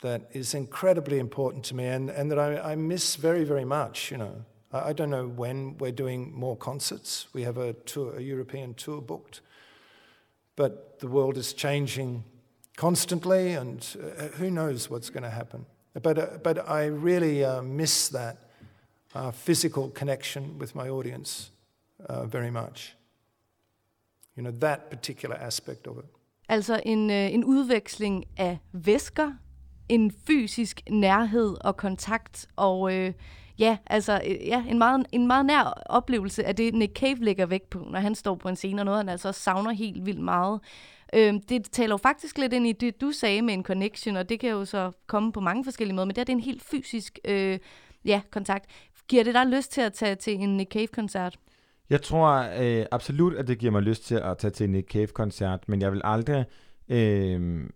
that is incredibly important to me and, and that I, I miss very, very much, you know. I, I don't know when we're doing more concerts. We have a tour, a European tour booked but the world is changing constantly, and uh, who knows what's going to happen. But, uh, but I really uh, miss that uh, physical connection with my audience uh, very much. You know, that particular aspect of it. Altså en, øh, en udveksling af væsker, en fysisk nærhed og kontakt, og øh, ja, altså øh, ja, en, meget, en meget nær oplevelse af det, Nick Cave lægger vægt på, når han står på en scene, og noget han altså også savner helt vildt meget. Øhm, det taler jo faktisk lidt ind i det, du sagde med en connection, og det kan jo så komme på mange forskellige måder, men det, er, det en helt fysisk øh, ja, kontakt. Giver det dig lyst til at tage til en Nick Cave-koncert? Jeg tror øh, absolut, at det giver mig lyst til at tage til en Nick Cave-koncert, men jeg vil aldrig... Øh,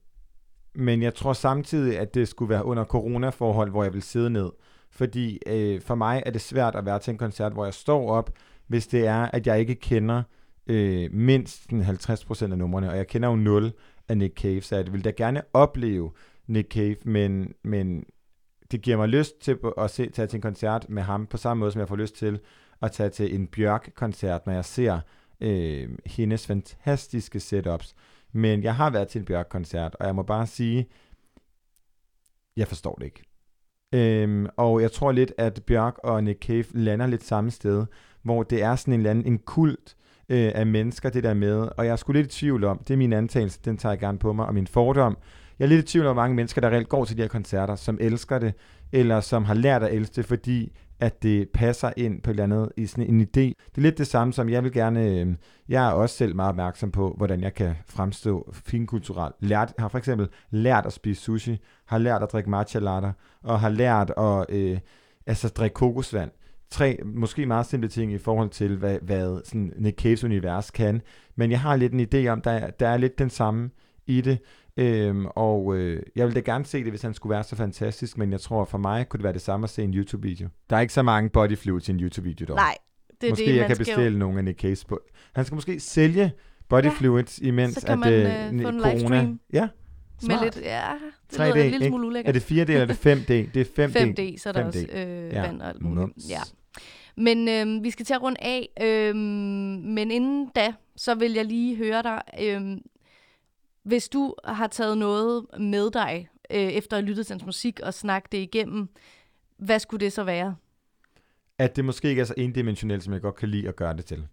men jeg tror samtidig, at det skulle være under coronaforhold, hvor jeg vil sidde ned. Fordi øh, for mig er det svært at være til en koncert, hvor jeg står op, hvis det er, at jeg ikke kender øh, mindst den 50% af numrene, og jeg kender jo 0 af Nick Cave, så jeg vil da gerne opleve Nick Cave, men, men det giver mig lyst til at se, tage til en koncert med ham, på samme måde som jeg får lyst til at tage til en Bjørk-koncert, når jeg ser øh, hendes fantastiske setups. Men jeg har været til en Bjørk-koncert, og jeg må bare sige, jeg forstår det ikke. Øhm, og jeg tror lidt, at Bjørk og Nick Cave lander lidt samme sted, hvor det er sådan en eller anden en kult øh, af mennesker, det der med. Og jeg er sgu lidt i tvivl om, det er min antagelse, den tager jeg gerne på mig, og min fordom. Jeg er lidt i tvivl om, hvor mange mennesker, der reelt går til de her koncerter, som elsker det, eller som har lært at elske det, fordi at det passer ind på et eller andet i sådan en idé. Det er lidt det samme som, jeg vil gerne, øh, jeg er også selv meget opmærksom på, hvordan jeg kan fremstå finkulturelt. Lært, har for eksempel lært at spise sushi, har lært at drikke matcha latte, og har lært at øh, altså drikke kokosvand. Tre måske meget simple ting i forhold til, hvad, hvad sådan Nick Caves univers kan. Men jeg har lidt en idé om, der, der er lidt den samme i det. Øhm, og øh, jeg ville da gerne se det, hvis han skulle være så fantastisk, men jeg tror for mig kunne det være det samme at se en YouTube-video. Der er ikke så mange body fluids i en YouTube-video dog. Nej, det er måske det, jeg kan skal jo- bestille nogle af Nick Caves på. Han skal måske sælge body Ja, fluids, imens så kan man, øh, øh, få en corona... livestream. Ja, Med smart. lidt, ja, det 3D, lyder en lille smule Er ulækkert. det 4D eller er det 5D? Det er 5D. 5D, så er der 5D. også øh, Ja. vand og alt muligt. Ja. Men øh, vi skal til at runde af, øh, men inden da, så vil jeg lige høre dig, øh, hvis du har taget noget med dig, øh, efter at have lyttet til hans musik og snakket det igennem, hvad skulle det så være? at det måske ikke er så endimensionelt, som jeg godt kan lide at gøre det til.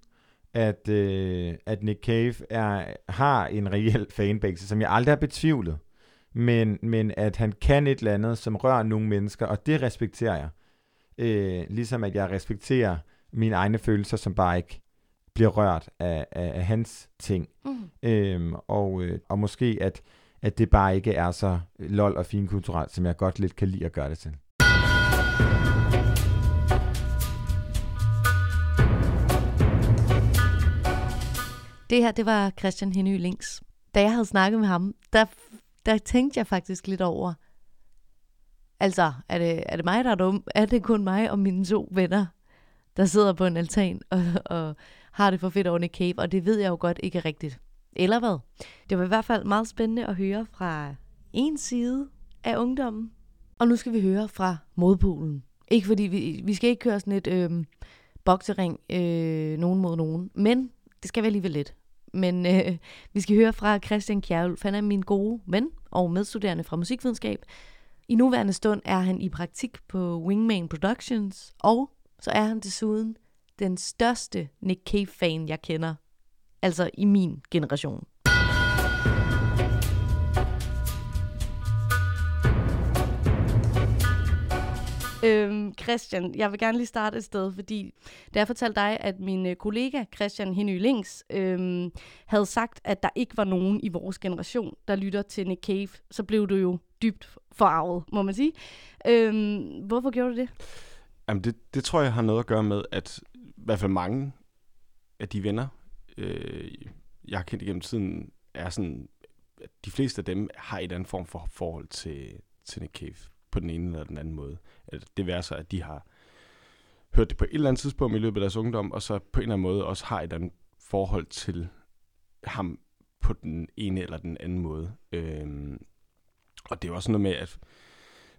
At, øh, at Nick Cave er, har en reel fanbase, som jeg aldrig har betvivlet. Men, men at han kan et eller andet, som rører nogle mennesker, og det respekterer jeg. Øh, ligesom at jeg respekterer mine egne følelser, som bare ikke bliver rørt af, af, af hans ting. Mm. Øhm, og, øh, og måske at, at det bare ikke er så lol og finkulturelt, som jeg godt lidt kan lide at gøre det til. Det her, det var Christian Henny Links. Da jeg havde snakket med ham, der, der tænkte jeg faktisk lidt over, altså, er det, er det mig, der er dum? Er det kun mig og mine to venner, der sidder på en altan og, og har det for fedt over Nick Cave? Og det ved jeg jo godt ikke er rigtigt. Eller hvad? Det var i hvert fald meget spændende at høre fra en side af ungdommen. Og nu skal vi høre fra modpolen. Ikke fordi vi, vi skal ikke køre sådan et øh, boksering øh, nogen mod nogen, men det skal vi alligevel lidt. Men øh, vi skal høre fra Christian Kjærulf. Han er min gode ven og medstuderende fra musikvidenskab. I nuværende stund er han i praktik på Wingman Productions, og så er han desuden den største Nick Cave-fan, jeg kender. Altså i min generation. Øhm, Christian, jeg vil gerne lige starte et sted, fordi da jeg fortalte dig, at min øh, kollega Christian Henny Links øhm, havde sagt, at der ikke var nogen i vores generation, der lytter til Nick Cave, så blev du jo dybt forarvet, må man sige. Øhm, hvorfor gjorde du det? Jamen, det, det tror jeg har noget at gøre med, at i hvert fald mange af de venner, øh, jeg har kendt igennem tiden, er sådan, at de fleste af dem har et andet form for forhold til, til Nick Cave på den ene eller den anden måde. At det vil så, at de har hørt det på et eller andet tidspunkt i løbet af deres ungdom, og så på en eller anden måde også har et andet forhold til ham på den ene eller den anden måde. Øhm, og det er jo også noget med, at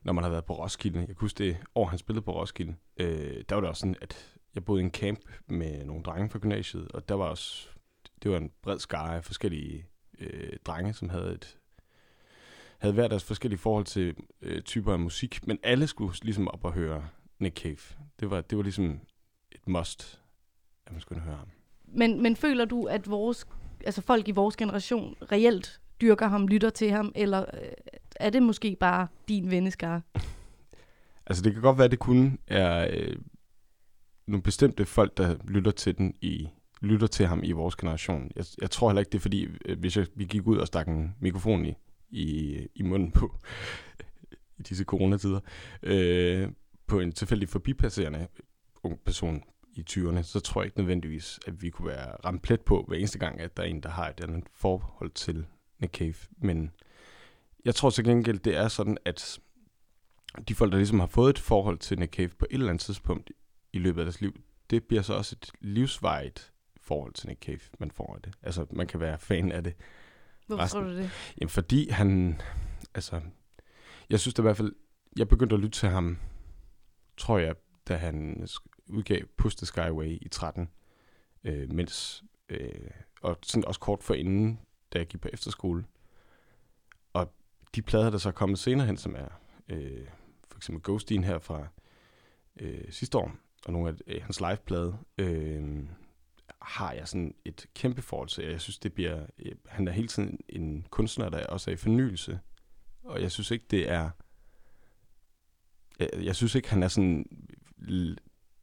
når man har været på Roskilde, jeg kan huske det år, han spillede på Roskilde, øh, der var det også sådan, at jeg boede i en camp med nogle drenge fra gymnasiet, og der var også, det var en bred skare af forskellige øh, drenge, som havde et havde hver deres forskellige forhold til øh, typer af musik, men alle skulle ligesom op og høre Nick Cave. Det var, det var ligesom et must, at man skulle høre ham. Men, men føler du, at vores, altså folk i vores generation reelt dyrker ham, lytter til ham, eller øh, er det måske bare din venneskare? Altså det kan godt være, at det kun er øh, nogle bestemte folk, der lytter til den i lytter til ham i vores generation. Jeg, jeg tror heller ikke, det er fordi, øh, hvis jeg, vi gik ud og stak en mikrofon i, i, i munden på i disse coronatider, øh, på en tilfældig forbipasserende ung person i 20'erne, så tror jeg ikke nødvendigvis, at vi kunne være ramt plet på hver eneste gang, at der er en, der har et andet forhold til Nick Cave. Men jeg tror til gengæld, det er sådan, at de folk, der ligesom har fået et forhold til Nick Cave på et eller andet tidspunkt i løbet af deres liv, det bliver så også et livsvejt forhold til Nick Cave, man får af det. Altså, man kan være fan af det. Hvorfor Resten- tror du det? Jamen, fordi han, altså, jeg synes da i hvert fald, jeg begyndte at lytte til ham, tror jeg, da han udgav Push the Skyway i 13, øh, mens, øh, og sådan også kort forinden, da jeg gik på efterskole. Og de plader, der så er kommet senere hen, som er øh, for eksempel Ghostin her fra øh, sidste år, og nogle af øh, hans liveplade, øh, har jeg sådan et kæmpe forhold til. Jeg synes, det bliver... Øh, han er hele tiden en kunstner, der også er i fornyelse. Og jeg synes ikke, det er... Jeg, jeg synes ikke, han er sådan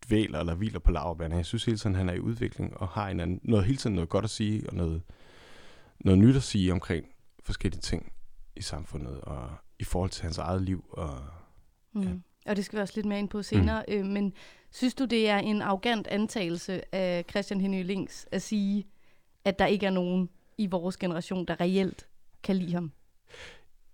dvæler eller hviler på laverbærene. Jeg synes hele tiden, han er i udvikling og har en anden, noget, hele tiden noget godt at sige og noget, noget nyt at sige omkring forskellige ting i samfundet og i forhold til hans eget liv. Og, Mm. Ja. Og det skal vi også lidt mere ind på senere. Mm. Øh, men synes du, det er en arrogant antagelse af Christian Henry Links at sige, at der ikke er nogen i vores generation, der reelt kan lide ham?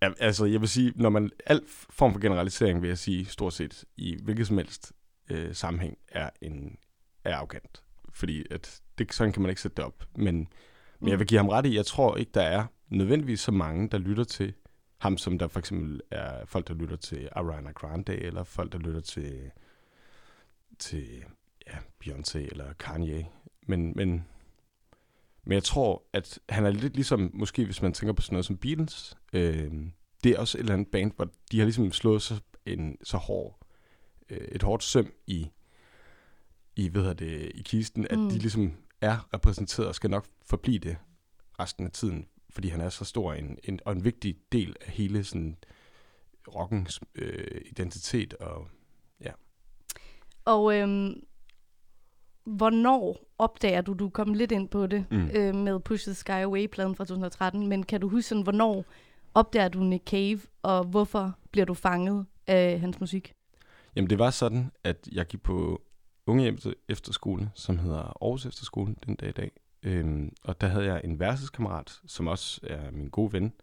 Ja, altså, jeg vil sige, når man al form for generalisering, vil jeg sige, stort set i hvilket som helst øh, sammenhæng, er, en, er arrogant. Fordi at det, sådan kan man ikke sætte det op. Men, men jeg vil give ham ret i, jeg tror ikke, der er nødvendigvis så mange, der lytter til ham, som der for eksempel er folk, der lytter til Ariana Grande, eller folk, der lytter til, til ja, Beyoncé eller Kanye. Men, men, men jeg tror, at han er lidt ligesom, måske hvis man tænker på sådan noget som Beatles, øh, det er også et eller andet band, hvor de har ligesom slået så, en, så hård, øh, et hårdt søm i, i, hvad det, i kisten, at Mm. mm. de ligesom er repræsenteret og skal nok forblive det resten af tiden, fordi han er så stor en, en, og en vigtig del af hele sådan rockens øh, identitet og Og øhm, hvornår opdager du, du kom lidt ind på det Mm. mm. øh, med Push the Sky Away-pladen fra 2013, men kan du huske sådan, hvornår opdager du Nick Cave, og hvorfor bliver du fanget af hans musik? Jamen det var sådan, at jeg gik på unge efterskole, som hedder Aarhus Efterskole den dag i dag. Øhm, og der havde jeg en værelseskammerat, som også er min gode ven,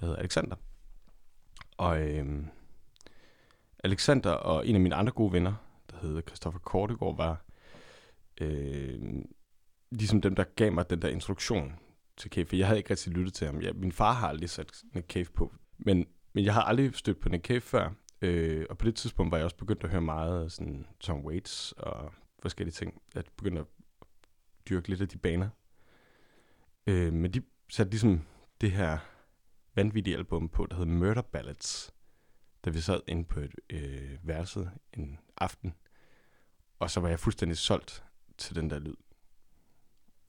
der hedder Alexander. Og øhm, Alexander og en af mine andre gode venner, der hedder Christoffer Kortegård, var øhm, ligesom dem, der gav mig den der introduktion til Cave. For jeg havde ikke rigtig lyttet til ham. Jeg, min far har aldrig sat Nick Cave på. Men, men jeg har aldrig stødt på Nick Cave før. Øh, og på det tidspunkt var jeg også begyndt at høre meget sådan Tom Waits og forskellige ting. Jeg begyndte at dyrke lidt af de baner. Øh, men de satte ligesom det her vanvittige album på, der hedder Murder Ballads, da vi sad inde på et øh, værelse en aften. Og så var jeg fuldstændig solgt til den der lyd.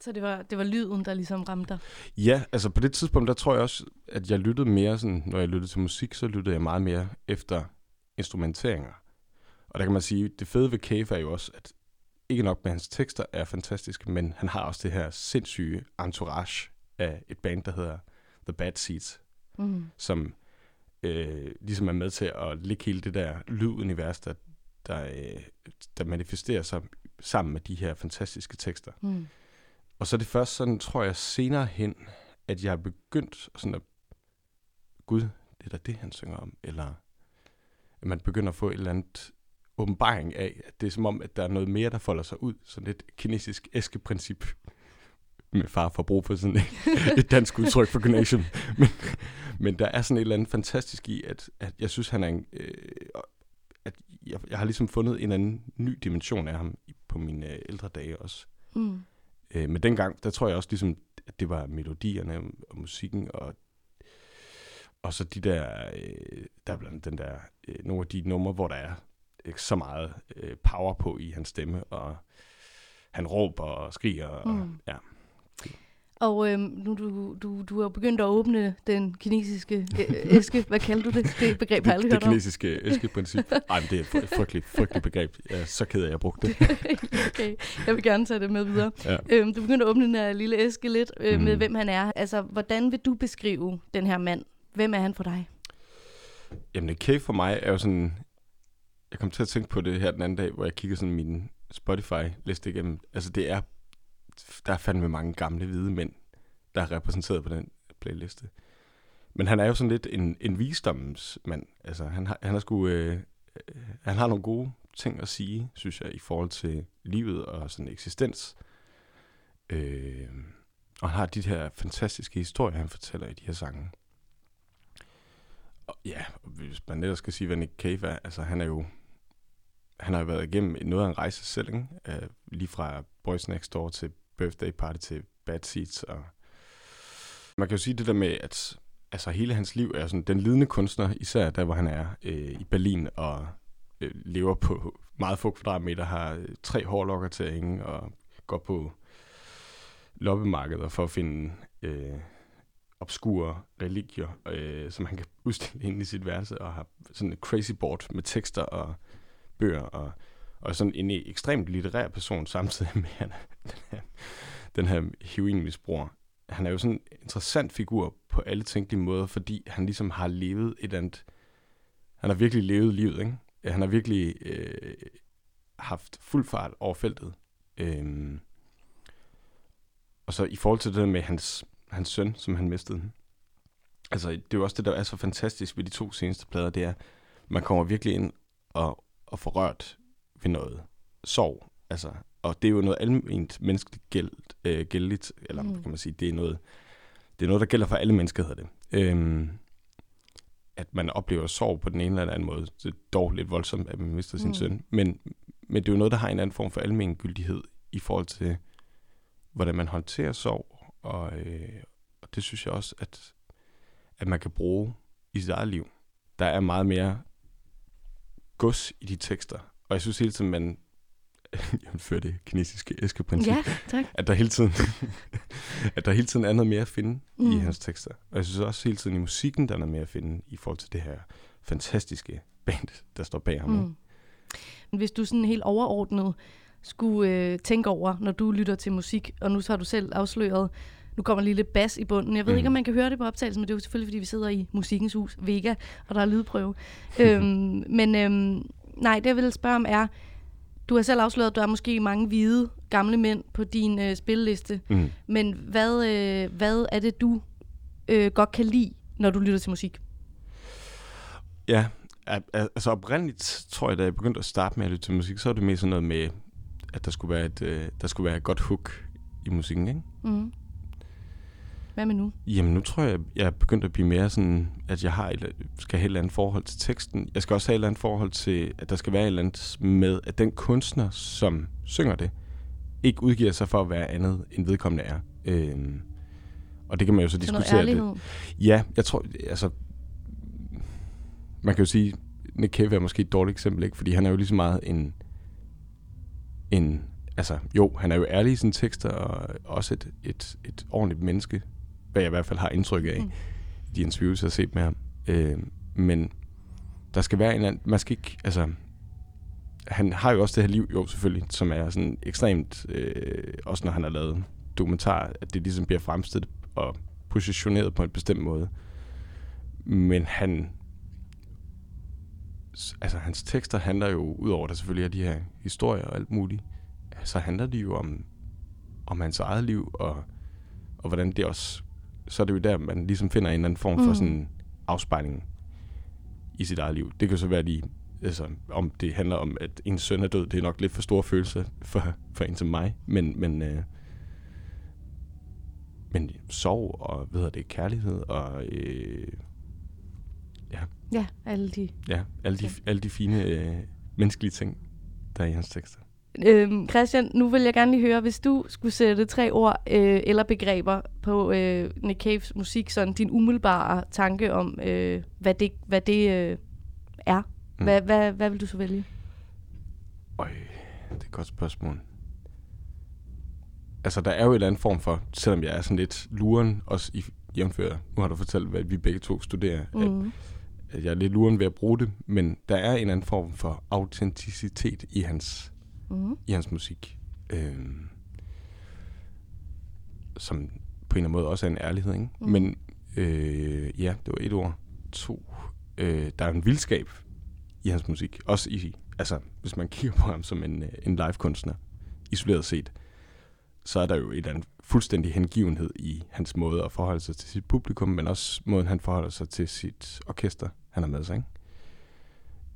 Så det var, det var lyden, der ligesom ramte dig. Ja, altså på det tidspunkt, der tror jeg også, at jeg lyttede mere sådan, når jeg lyttede til musik, så lyttede jeg meget mere efter instrumenteringer. Og der kan man sige, det fede ved Cave er jo også, at ikke nok med hans tekster er fantastiske, men han har også det her sindssyge entourage af et band, der hedder The Bad Seeds, Mm. som øh, ligesom er med til at lægge hele det der lydunivers, der, der, øh, der manifesterer sig sammen med de her fantastiske tekster. Mm. Og så er det først sådan, tror jeg, senere hen, at jeg er begyndt sådan at, gud, det er da det, han synger om, eller at man begynder at få et eller andet åbenbaring af, at det er som om, at der er noget mere, der folder sig ud, sådan et kinesisk æskeprincip, med far for brug for sådan et, et dansk udtryk for connection. Men, men der er sådan et eller andet fantastisk i, at, at jeg synes, han er en, øh, at jeg, jeg har ligesom fundet en anden ny dimension af ham på mine øh, ældre dage også. Mm. Øh, men dengang, der tror jeg også ligesom, at det var melodierne og musikken, og, og så de der, øh, der er blandt den der, øh, nogle af de numre, hvor der er så meget øh, power på i hans stemme, og han råber og skriger, og Mm. ja. Og øhm, nu du, du, du har begyndt at åbne den kinesiske øh, æske. Hvad kalder du det? Det begreb har jeg Det, aldrig det hørt om. kinesiske æskeprincip. Ej, men det er et fry- frygteligt, frygteligt begreb. Jeg er så ked af, at jeg brugte det. okay, jeg vil gerne tage det med videre. Ja. Øhm, du begyndte at åbne den her lille æske lidt øh, med, Mhm. hvem han er. Altså, hvordan vil du beskrive den her mand? Hvem er han for dig? Jamen, Cave for mig er jo sådan... Jeg kom til at tænke på det her den anden dag, hvor jeg kiggede sådan min Spotify-liste igennem. Altså, det er... Der er fandme mange gamle hvide mænd, der er repræsenteret på den playliste. Men han er jo sådan lidt en, en visdomsmand. Altså, han har, han har sgu... Øh, øh, han har nogle gode ting at sige, synes jeg, i forhold til livet og sådan eksistens. Øh, og han har de her fantastiske historier, han fortæller i de her sange. Og ja, hvis man ellers skal sige, hvad Nick Cave er, altså han er jo, han har jo været igennem noget af en rejse selv, ikke? Øh, lige fra Boys Next Door til Birthday Party til Bad Seats. Og man kan jo sige det der med, at altså, hele hans liv er sådan den lidende kunstner, især der, hvor han er øh, i Berlin og øh, lever på meget få kvadratmeter, har øh, tre hårlokker til at hænge og går på loppemarkeder for at finde øh, obskure religier, øh, som han kan udstille inde i sit værelse, og har sådan et crazy board med tekster og bøger, og, og sådan en ekstremt litterær person samtidig med, at han den her, den her heroinmisbruger. Han er jo sådan en interessant figur på alle tænkelige måder, fordi han ligesom har levet et andet... Han har virkelig levet livet, ikke? Han har virkelig øh, haft fuld fart over feltet. Øhm, og så i forhold til det der med hans, hans søn, som han mistede. Altså, det er jo også det, der er så fantastisk ved de to seneste plader, det er, man kommer virkelig ind og, og får rørt ved noget sorg. Altså, og det er jo noget almindeligt menneskeligt gæld, øh, gældigt, eller. Mm. kan man sige, det er noget, det er noget, der gælder for alle mennesker, hedder det. Øhm, at man oplever sorg på den ene eller anden måde. Det er dog lidt voldsomt, at man mister sin Mm. søn. Men, men det er jo noget, der har en anden form for almen gyldighed i forhold til, hvordan man håndterer sorg. Og, øh, og det synes jeg også, at, at man kan bruge i sit eget liv. Der er meget mere gods i de tekster. Og jeg synes hele tiden, man jævnfører det kinesiske æskeprincip, Ja, tak. at der hele tiden, at der hele tiden er noget mere at finde mm. i hans tekster. Og jeg synes også hele tiden i musikken, der er noget mere at finde i forhold til det her fantastiske band, der står bag ham. Mm. Hvis du sådan helt overordnet skulle øh, tænke over, når du lytter til musik, og nu så har du selv afsløret, nu kommer lige lidt bas i bunden. Jeg ved mm. ikke, om Mhm. man kan høre det på optagelsen, men det er jo selvfølgelig, fordi vi sidder i Musikkens Hus, Vega, og der er lydprøve. øhm, men øhm, nej, det jeg vil spørge om er, du har selv afsløret, at du er måske mange hvide gamle mænd på din øh, spilleliste. Mm. Men hvad, øh, hvad er det, du øh, godt kan lide, når du lytter til musik? Ja, al- al- altså oprindeligt tror jeg, da jeg begyndte at starte med at lytte til musik, så var det mere sådan noget med, at der skulle være et, øh, der skulle være et godt hook i musikken, ikke? Mm. Hvad med nu? Jamen, nu tror jeg, jeg er begyndt at blive mere sådan, at jeg har et, skal have et eller andet forhold til teksten. Jeg skal også have et eller andet forhold til, at der skal være et eller andet med, at den kunstner, som synger det, ikke udgiver sig for at være andet, end vedkommende er. Øhm, og det kan man jo så noget diskutere. Det. Ja, jeg tror, altså... Man kan jo sige, Nick Cave er måske et dårligt eksempel, ikke? Fordi han er jo lige så meget en... en altså, jo, han er jo ærlig i sine tekster, og også et, et, et ordentligt menneske, hvad jeg i hvert fald har indtryk af, Mm. de interviews, jeg har set med ham. Øh, men der skal være en eller anden... Man skal ikke... Altså, han har jo også det her liv, jo selvfølgelig, som er sådan ekstremt... Øh, også når han har lavet dokumentar, at det ligesom bliver fremstillet og positioneret på en bestemt måde. Men han... Altså, hans tekster handler jo, udover der selvfølgelig er de her historier og alt muligt, så handler de jo om, om hans eget liv, og, og hvordan det også... Så er det jo der, man ligesom finder en eller anden form for Mm. sådan afspejling i sit eget liv. Det kan så være de... Altså, om det handler om, at ens søn er død, det er nok lidt for store følelser for, for en som mig. Men, men, øh, men sorg og, hvad hedder det, kærlighed og... Øh, Ja, alle de. Ja, alle de, alle de fine øh, menneskelige ting, der er i hans tekster. Øhm, Christian, nu vil jeg gerne lige høre, hvis du skulle sætte tre ord øh, eller begreber på øh, Nick Caves musik, sådan din umiddelbare tanke om, øh, hvad det, hvad det øh, er. Mm. Hvad, hvad, hvad vil du så vælge? Øj, det er et godt spørgsmål. Altså, der er jo en eller anden form for, selvom jeg er sådan lidt luren, også i jævnfører, nu har du fortalt, hvad vi begge to studerer, mm. at, at jeg er lidt luren ved at bruge det, men der er en eller anden form for autenticitet i hans, Mm. i hans musik. Øhm, som på en eller anden måde også er en ærlighed, ikke? Mm. Mm. Men øh, ja, det var et ord. To. Øh, der er en vildskab i hans musik. Også i, altså, hvis man kigger på ham som en, øh, en live-kunstner, isoleret set, så er der jo et eller andet fuldstændig hengivenhed i hans måde at forholde sig til sit publikum, men også måden, han forholder sig til sit orkester, han har med sig, ikke?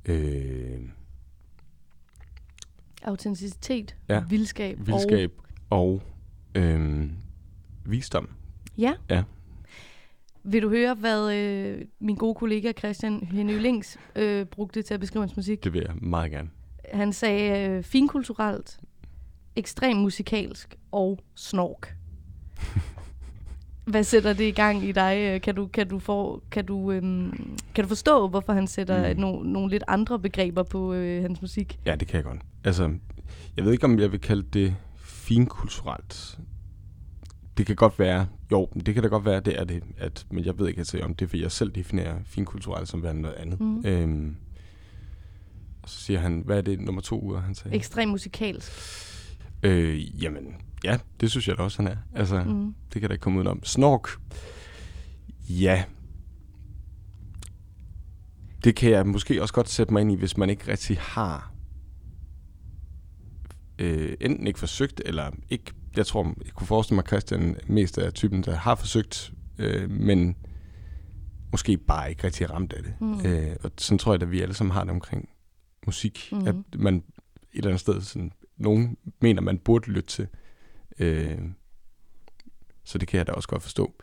Øh, Autenticitet, Ja. vildskab, vildskab og øhm, visdom. og... Ja. Ja. Vil du høre, hvad øh, min gode kollega Christian Henny Lings øh, brugte til at beskrive hans musik? Det vil jeg meget gerne. Han sagde øh, finkulturelt, ekstrem musikalsk og snork. Hvad sætter det i gang i dig? Øh, Kan du, kan du, for, kan du, øhm, kan du forstå, hvorfor han sætter mm. no, nogle lidt andre begreber på øh, hans musik? Ja, det kan jeg godt. Altså, jeg ved ikke, om jeg vil kalde det finkulturelt. Det kan godt være, jo, det kan da godt være, det er det, at, men jeg ved ikke, altså, om det er, fordi jeg selv definerer finkulturelt som værende noget andet. Mhm. Øhm, Og så siger han, hvad er det nummer to uger, han sagde? Ekstrem musikalsk. Øh, jamen, ja, det synes jeg da også, han er. Altså, mm. Mm. det kan da ikke komme udenom. Snork. Ja. Det kan jeg måske også godt sætte mig ind i, hvis man ikke rigtig har øh, enten ikke forsøgt, eller ikke, jeg tror, jeg kunne forestille mig, at Christian mest er typen, der har forsøgt, øh, men måske bare ikke rigtig ramt af det. Mm. Øh, og sådan tror jeg, at vi alle sammen har det omkring musik. Mhm. At man et eller andet sted, sådan, nogen mener, man burde lytte til. Øh, så det kan jeg da også godt forstå.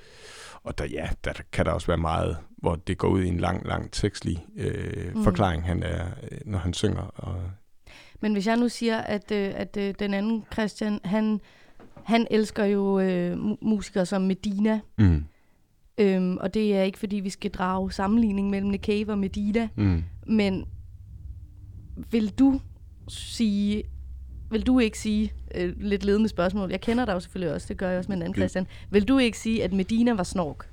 Og der, ja, der kan der også være meget, hvor det går ud i en lang, lang tekstlig øh, Mm. mm. forklaring, han er, øh, når han synger. Og, Men hvis jeg nu siger, at, øh, at øh, den anden Christian, han, han elsker jo øh, mu- musikere som Medina. mm, Øhm, og det er ikke, fordi vi skal drage sammenligning mellem Nick Cave og Medina. mm. Men vil du sige, vil du ikke sige, øh, lidt ledende spørgsmål, jeg kender dig jo selvfølgelig også, det gør jeg også med en anden Det- Christian, vil du ikke sige, at Medina var snork?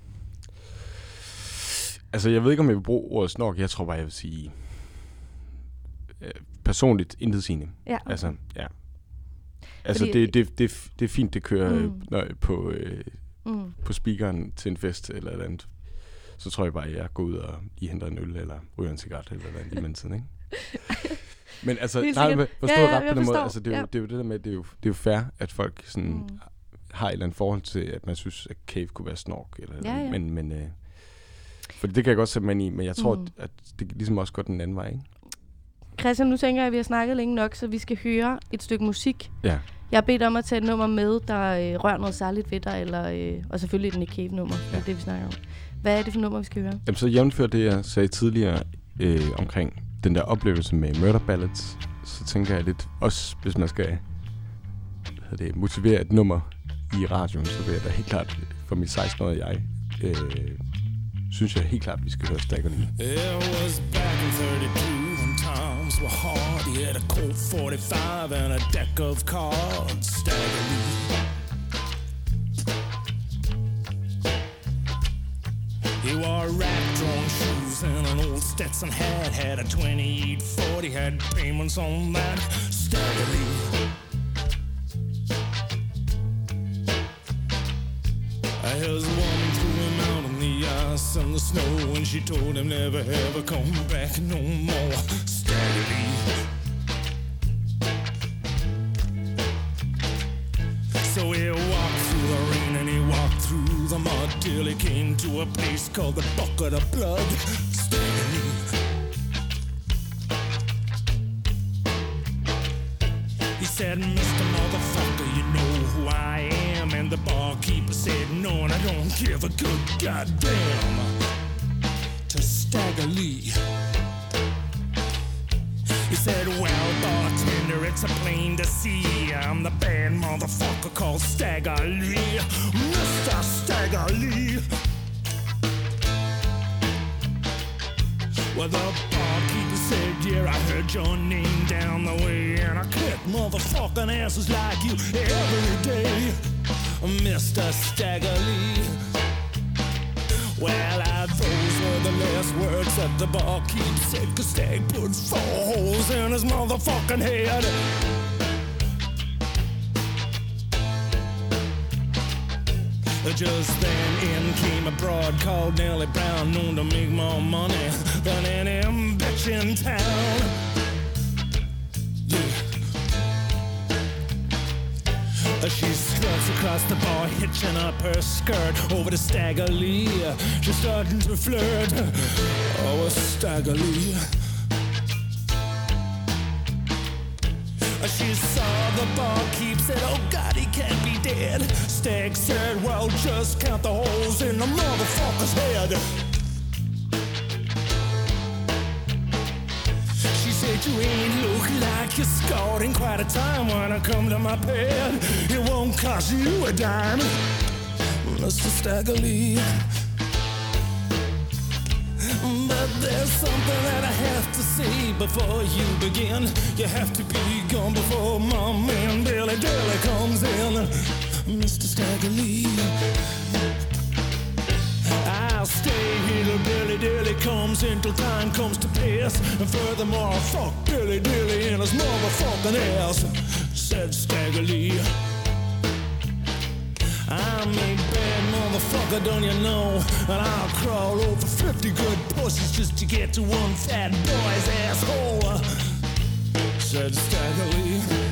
Altså, jeg ved ikke, om jeg vil bruge ordet snork. Jeg tror bare, jeg vil sige øh, personligt intetsigende. Ja, Okay. Altså, ja. Altså, Fordi- det, det, det, det er fint, det kører Mm. når, på, øh, mm. på speakeren til en fest eller et eller andet. Så tror jeg bare, at jeg går ud og lige henter en øl, eller ryger en cigaret, eller lige med tiden, ikke? Men altså, nej, men forstå Ja, ja, ret på den måde. forstår. Altså, det, er jo, Ja. det er jo det der med, det er jo, det er jo fair, at folk sådan Mm. har et eller andet forhold til, at man synes, at Cave kunne være snork. Eller, Ja, ja. Men, men, øh, for det kan jeg godt sætte mig ind i, men jeg tror, Mm. at det ligesom også går den anden vej, ikke? Christian, nu tænker jeg, at vi har snakket længe nok, så vi skal høre et stykke musik. Ja. Jeg har bedt om at tage et nummer med, der øh, rører noget særligt ved dig, eller, øh, og selvfølgelig et Nick Cave-nummer, ja. det er det, vi snakker om. Hvad er det for nummer, vi skal høre? Jamen, så jævnført det, jeg sagde tidligere øh, omkring den der oplevelse med Murder Ballads, så tænker jeg lidt, også hvis man skal hvad det, motivere et nummer i radioen, så vil jeg da helt klart, for mit 16-årige jeg, øh, synes jeg helt klart, at vi skal høre Stagger Lee. It was back in 32 when times were hard. He had a Colt 45 and a deck of cards. Stagger Lee. He wore rag-drawn shoes and an old Stetson hat. Had a 2840, had payments on that. Stagger Lee. His woman threw him out on the ice and the snow, and she told him never ever come back no more. So he walked through the rain and he walked through the mud till he came to a place called the Bucket of Blood. He said, Mr. Motherfucker, you know who I am. And the barkeeper said, No, and I don't give a good goddamn. To Stagger Lee. He said, Well, bartender, it's a plain to see. I'm the bad motherfucker called Stagger Lee. Mr. Stagger Lee. Well, the barkeeper said, Yeah, I heard your name down the way, and I kick motherfucking asses like you every day, Mr. Stagger Lee. Well, I, those were the last words that the barkeep said, cause Stag put four holes in his motherfucking head. Just then in came a broad called Nellie Brown, known to make more money than any bitch in town. She struts across the bar, hitching up her skirt over to Stagger. She's starting to flirt. Oh, Stagger Lee. Uh, She saw the barkeep, said, Oh God, he can't be dead. Stag said, Well, just count the holes in the motherfucker's head. Said, You ain't look like you scored in quite a time when I come to my bed. It won't cost you a dime, Mr. Stagger Lee. But there's something that I have to say before you begin. You have to be gone before my man Billy Dilly comes in. Mr. Stagger Lee. I'll stay here till Billy Dilly comes in till time comes to pass. And furthermore, I fuck Billy Dilly in his motherfucking ass, said Stagger Lee. I'm a bad motherfucker, don't you know? And I'll crawl over 50 good pussies just to get to one fat boy's asshole, said Stagger Lee.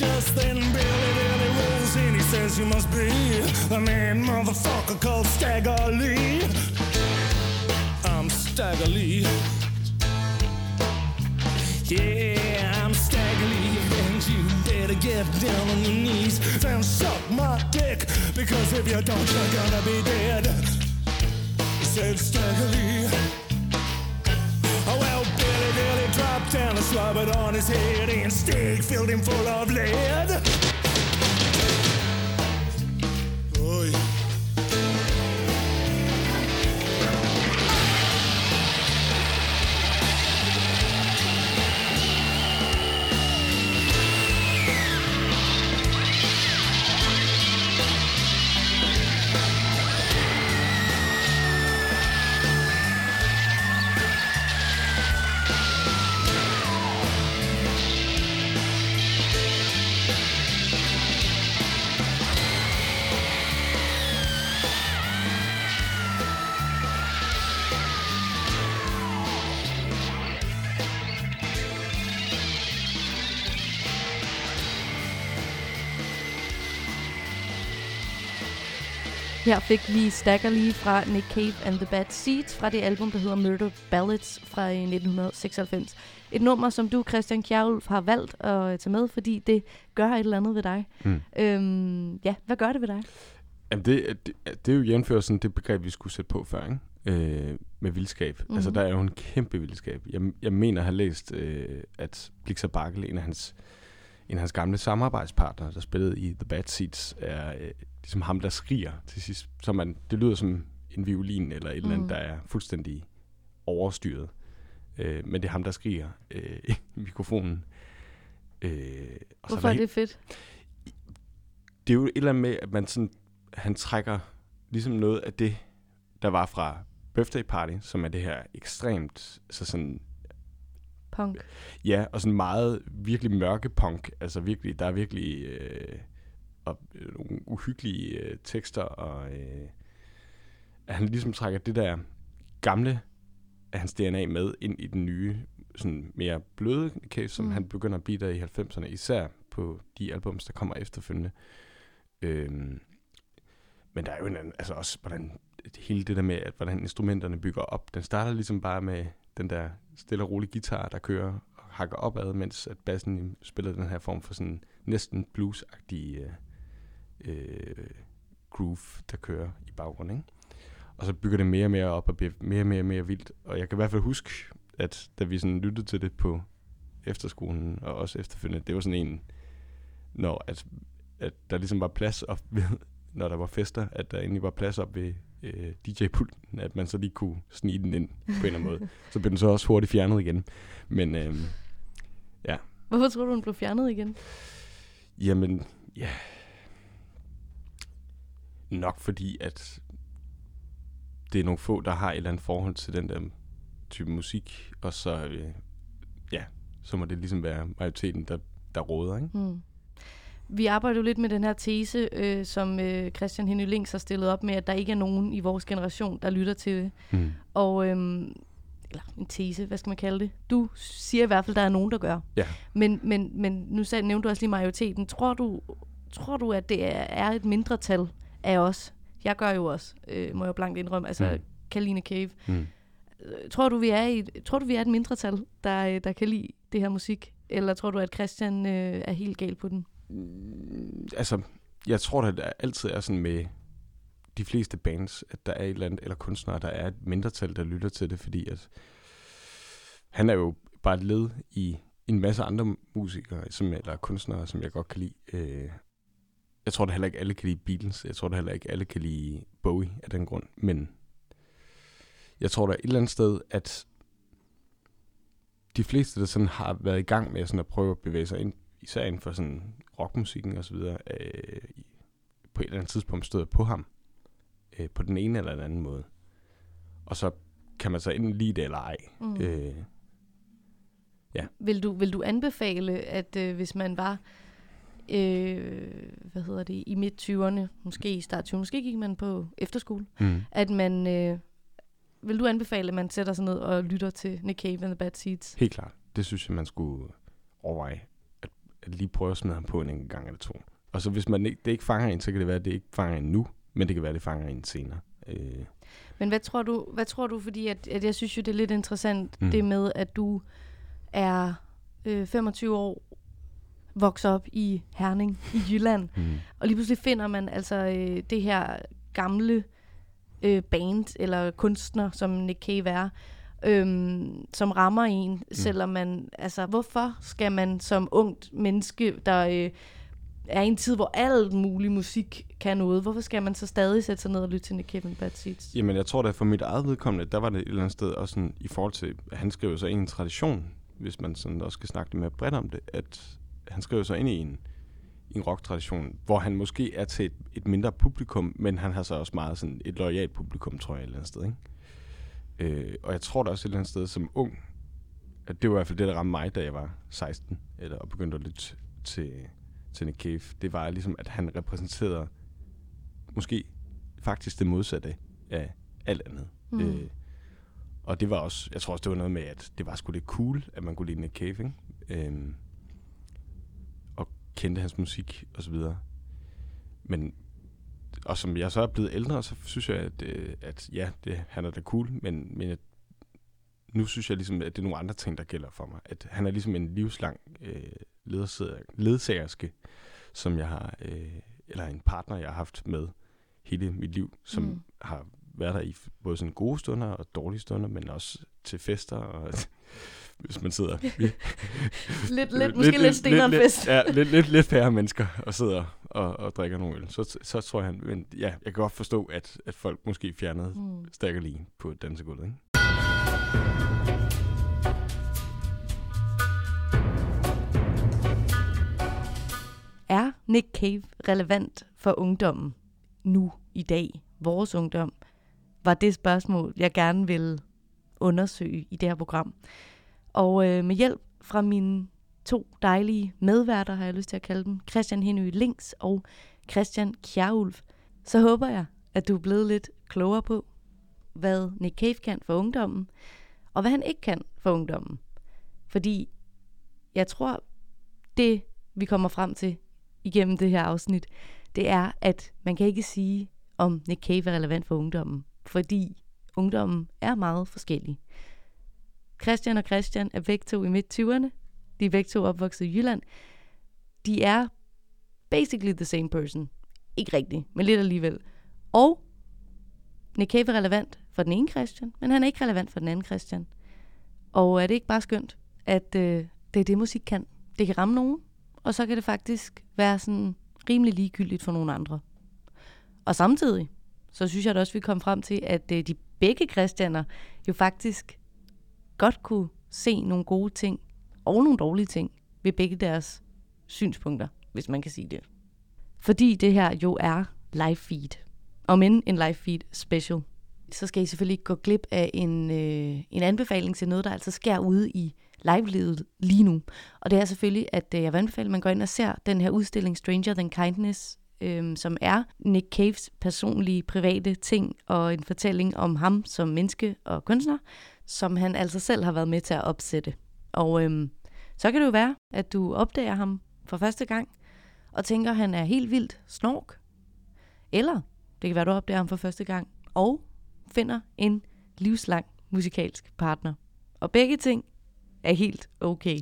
Just then Billy Dilly rolls in, he says you must be the man motherfucker called Stagger Lee. I'm Stagger Lee. Yeah, I'm Stagger Lee, and you better get down on your knees and suck my dick, because if you don't, you're gonna be dead. Said Stagger Lee. Oh, well, Billy Dropped down and slobbered on his head, and Stig filled him full of lead. Her fik vi Stagger lige fra Nick Cave and the Bad Seeds fra det album, der hedder Murder Ballads fra øh, 1996. Et nummer, som du, Christian Kjærulf, har valgt at tage med, fordi det gør et eller andet ved dig. Mm. Øhm, ja, hvad gør det ved dig? Jamen det, det, det er jo jævnført sådan det begreb, vi skulle sætte på før, ikke? Øh, med vildskab. Mm-hmm. Altså, der er jo en kæmpe vildskab. Jeg, jeg mener at have læst, øh, at Blixer Bakkel, en af hans, en af hans gamle samarbejdspartnere, der spillede i The Bad Seeds, er øh, ligesom ham, der skriger til sidst. Så man, det lyder som en violin eller et eller andet, Mm. der er fuldstændig overstyret. Øh, men det er ham, der skriger øh, i mikrofonen. Øh, og så Hvorfor er helt- det fedt? det er jo et eller andet med, at man sådan, han trækker ligesom noget af det, der var fra Birthday Party, som er det her ekstremt, altså sådan, Punk. ja, og sådan meget virkelig mørke punk, altså virkelig, der er virkelig øh, og, øh, nogle uhyggelige øh, tekster, og øh, at han ligesom trækker det der gamle af hans DNA med ind i den nye, sådan mere bløde case, som Mm. han begynder at blive der i 90'erne, især på de albums, der kommer efterfølgende. Øhm, men der er jo en anden, altså også, hvordan hele det der med, at hvordan instrumenterne bygger op. Den starter ligesom bare med den der stille og rolige guitar, der kører og hakker opad, mens at bassen spiller den her form for sådan næsten bluesagtig øh, øh, groove, der kører i baggrunden. Ikke? Og så bygger det mere og mere op og bliver mere og mere og mere vildt. Og jeg kan i hvert fald huske, at da vi sådan lyttede til det på efterskolen, og også efterfølgende, det var sådan en, når at, at der ligesom var plads op ved, når der var fester, at der egentlig var plads op ved øh, DJ-pulten, at man så lige kunne snige den ind på en eller anden måde. Så blev den så også hurtigt fjernet igen. Men øh, Hvorfor tror du, den blev fjernet igen? Jamen, ja. Nok fordi, at det er nogle få, der har et eller andet forhold til den der type musik, og så, øh, ja, så må det ligesom være majoriteten, der, der råder, ikke? Hmm. Vi arbejder jo lidt med den her tese, øh, som øh, Christian Henny Links har stillet op med, at der ikke er nogen i vores generation, der lytter til det. Mm. Og, øhm, eller en tese, hvad skal man kalde det? Du siger i hvert fald, at der er nogen, der gør. Ja. Men, men, men nu sagde, nævnte du også lige majoriteten. Tror du, tror du, at det er, er et mindretal af os? Jeg gør jo også, øh, må jeg blankt indrømme. Altså, Mm. Kaline Cave. Mm. Øh, Tror du, vi er, i, et- tror du, vi er et mindretal, der, øh, der kan lide det her musik? Eller tror du, at Christian øh, er helt gal på den? Mm, Altså, jeg tror, at der altid er sådan med de fleste bands, at der er et eller andet, eller kunstnere, der er et mindretal, der lytter til det, fordi at han er jo bare et led i en masse andre musikere, som, eller kunstnere, som jeg godt kan lide. Øh, jeg tror da heller ikke, alle kan lide Beatles. Jeg tror da heller ikke, alle kan lide Bowie af den grund. Men jeg tror da et eller andet sted, at de fleste, der sådan har været i gang med sådan at prøve at bevæge sig ind, især inden for sådan rockmusikken og så videre, øh, på et eller andet tidspunkt støder på ham, øh, på den ene eller den anden måde. Og så kan man så enten lide det eller ej. Mm. Øh, Vil du, vil du anbefale, at øh, hvis man var øh, hvad hedder det, i midt-20'erne, måske i start 20'erne, måske gik man på efterskole, mm. at man, øh, vil du anbefale, at man sætter sig ned og lytter til Nick Cave and the Bad Seeds? Helt klart. Det synes jeg, man skulle overveje. At, at lige prøve at smide ham på en enkelt gang eller to. Og så hvis man ikke, det ikke fanger en, så kan det være, at det ikke fanger en nu, men det kan være, at det fanger en senere. Øh, Men hvad tror du, hvad tror du fordi at, at jeg synes jo, det er lidt interessant, Mm. mm. det med, at du er øh, 25 år, vokser op i Herning i Jylland, mm. og lige pludselig finder man altså øh, det her gamle øh, band eller kunstner, som Nick Cave er, øhm, som rammer en, mm. selvom man, altså hvorfor skal man som ungt menneske, der øh, er i en tid, hvor alt mulig musik kan noget, hvorfor skal man så stadig sætte sig ned og lytte til Nick Cave and Bad Seeds? Jamen, jeg tror da for mit eget vedkommende, der var det et eller andet sted også sådan, i forhold til, at han skrev sig ind i en tradition, hvis man sådan også skal snakke lidt mere bredt om det, at han skrev sig ind i en, i en rock-tradition, hvor han måske er til et, et mindre publikum, men han har så også meget sådan et lojalt publikum, tror jeg, et eller andet sted, ikke? Øh, og jeg tror da også et eller andet sted som ung, at det var i hvert fald det, der ramte mig, da jeg var 16, eller, og begyndte at lytte til, til Nick Cave. Det var ligesom, at han repræsenterede måske faktisk det modsatte af alt andet. Mm. Øh, og det var også, jeg tror også, det var noget med, at det var sgu lidt cool, at man kunne lide Nick Cave, ikke? Og kendte hans musik og så videre. Men, og som jeg så er blevet ældre, så synes jeg, at, øh, at ja, det, han er da cool, men, men jeg, nu synes jeg ligesom, at det er nogle andre ting, der gælder for mig. At han er ligesom en livslang øh, ledsager, ledsagerske, som jeg har, øh, eller en partner, jeg har haft med hele mit liv, som Mm. har været der i både sådan gode stunder og dårlige stunder, men også til fester, og hvis man sidder... Lidt, lidt, måske lidt, lidt steneren lidt, fest. Ja, lidt, lidt, lidt færre mennesker og sidder og, og drikker nogle øl. Så, så tror jeg, men ja, jeg kan godt forstå, at, at folk måske fjernede mm. Stærkere lige på dansegulvet, ikke? Er Nick Cave relevant for ungdommen nu i dag? Vores ungdom? Var det spørgsmål, jeg gerne vil undersøge i det her program. Og øh, med hjælp fra mine to dejlige medværter, har jeg lyst til at kalde dem, Christian Henø Links og Christian Kjærulf, så håber jeg, at du er blevet lidt klogere på, hvad Nick Cave kan for ungdommen, og hvad han ikke kan for ungdommen. Fordi jeg tror, det vi kommer frem til igennem det her afsnit, det er, at man kan ikke sige, om Nick Cave er relevant for ungdommen, fordi ungdommen er meget forskellig. Christian og Christian er begge to i midt-20'erne. De er begge to opvokset i Jylland. De er basically the same person. Ikke rigtigt, men lidt alligevel. Og Nick Cave er relevant for den ene Christian, men han er ikke relevant for den anden Christian. Og er det ikke bare skønt, at øh, det er det, musik kan? Det kan ramme nogen, og så kan det faktisk være sådan rimelig ligegyldigt for nogle andre. Og samtidig, så synes jeg da også, vi kom frem til, at øh, de begge Christianer jo faktisk godt kunne se nogle gode ting og nogle dårlige ting ved begge deres synspunkter, hvis man kan sige det. Fordi det her jo er live feed. Om end en live feed special, så skal I selvfølgelig ikke gå glip af en, øh, en anbefaling til noget, der altså sker ude i live-livet lige nu. Og det er selvfølgelig, at øh, jeg vil anbefale, at man går ind og ser den her udstilling Stranger Than Kindness, øh, som er Nick Caves personlige, private ting og en fortælling om ham som menneske og kunstner, som han altså selv har været med til at opsætte. Og øhm, så kan det jo være, at du opdager ham for første gang, og tænker, at han er helt vildt snork. Eller det kan være, at du opdager ham for første gang, og finder en livslang musikalsk partner. Og begge ting er helt okay.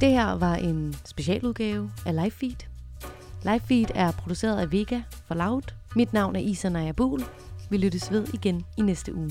Det her var en specialudgave af Live Feed. Live Feed er produceret af Vega for Loud. Mit navn er Isa Naja Buhl. Vi lyttes ved igen i næste uge.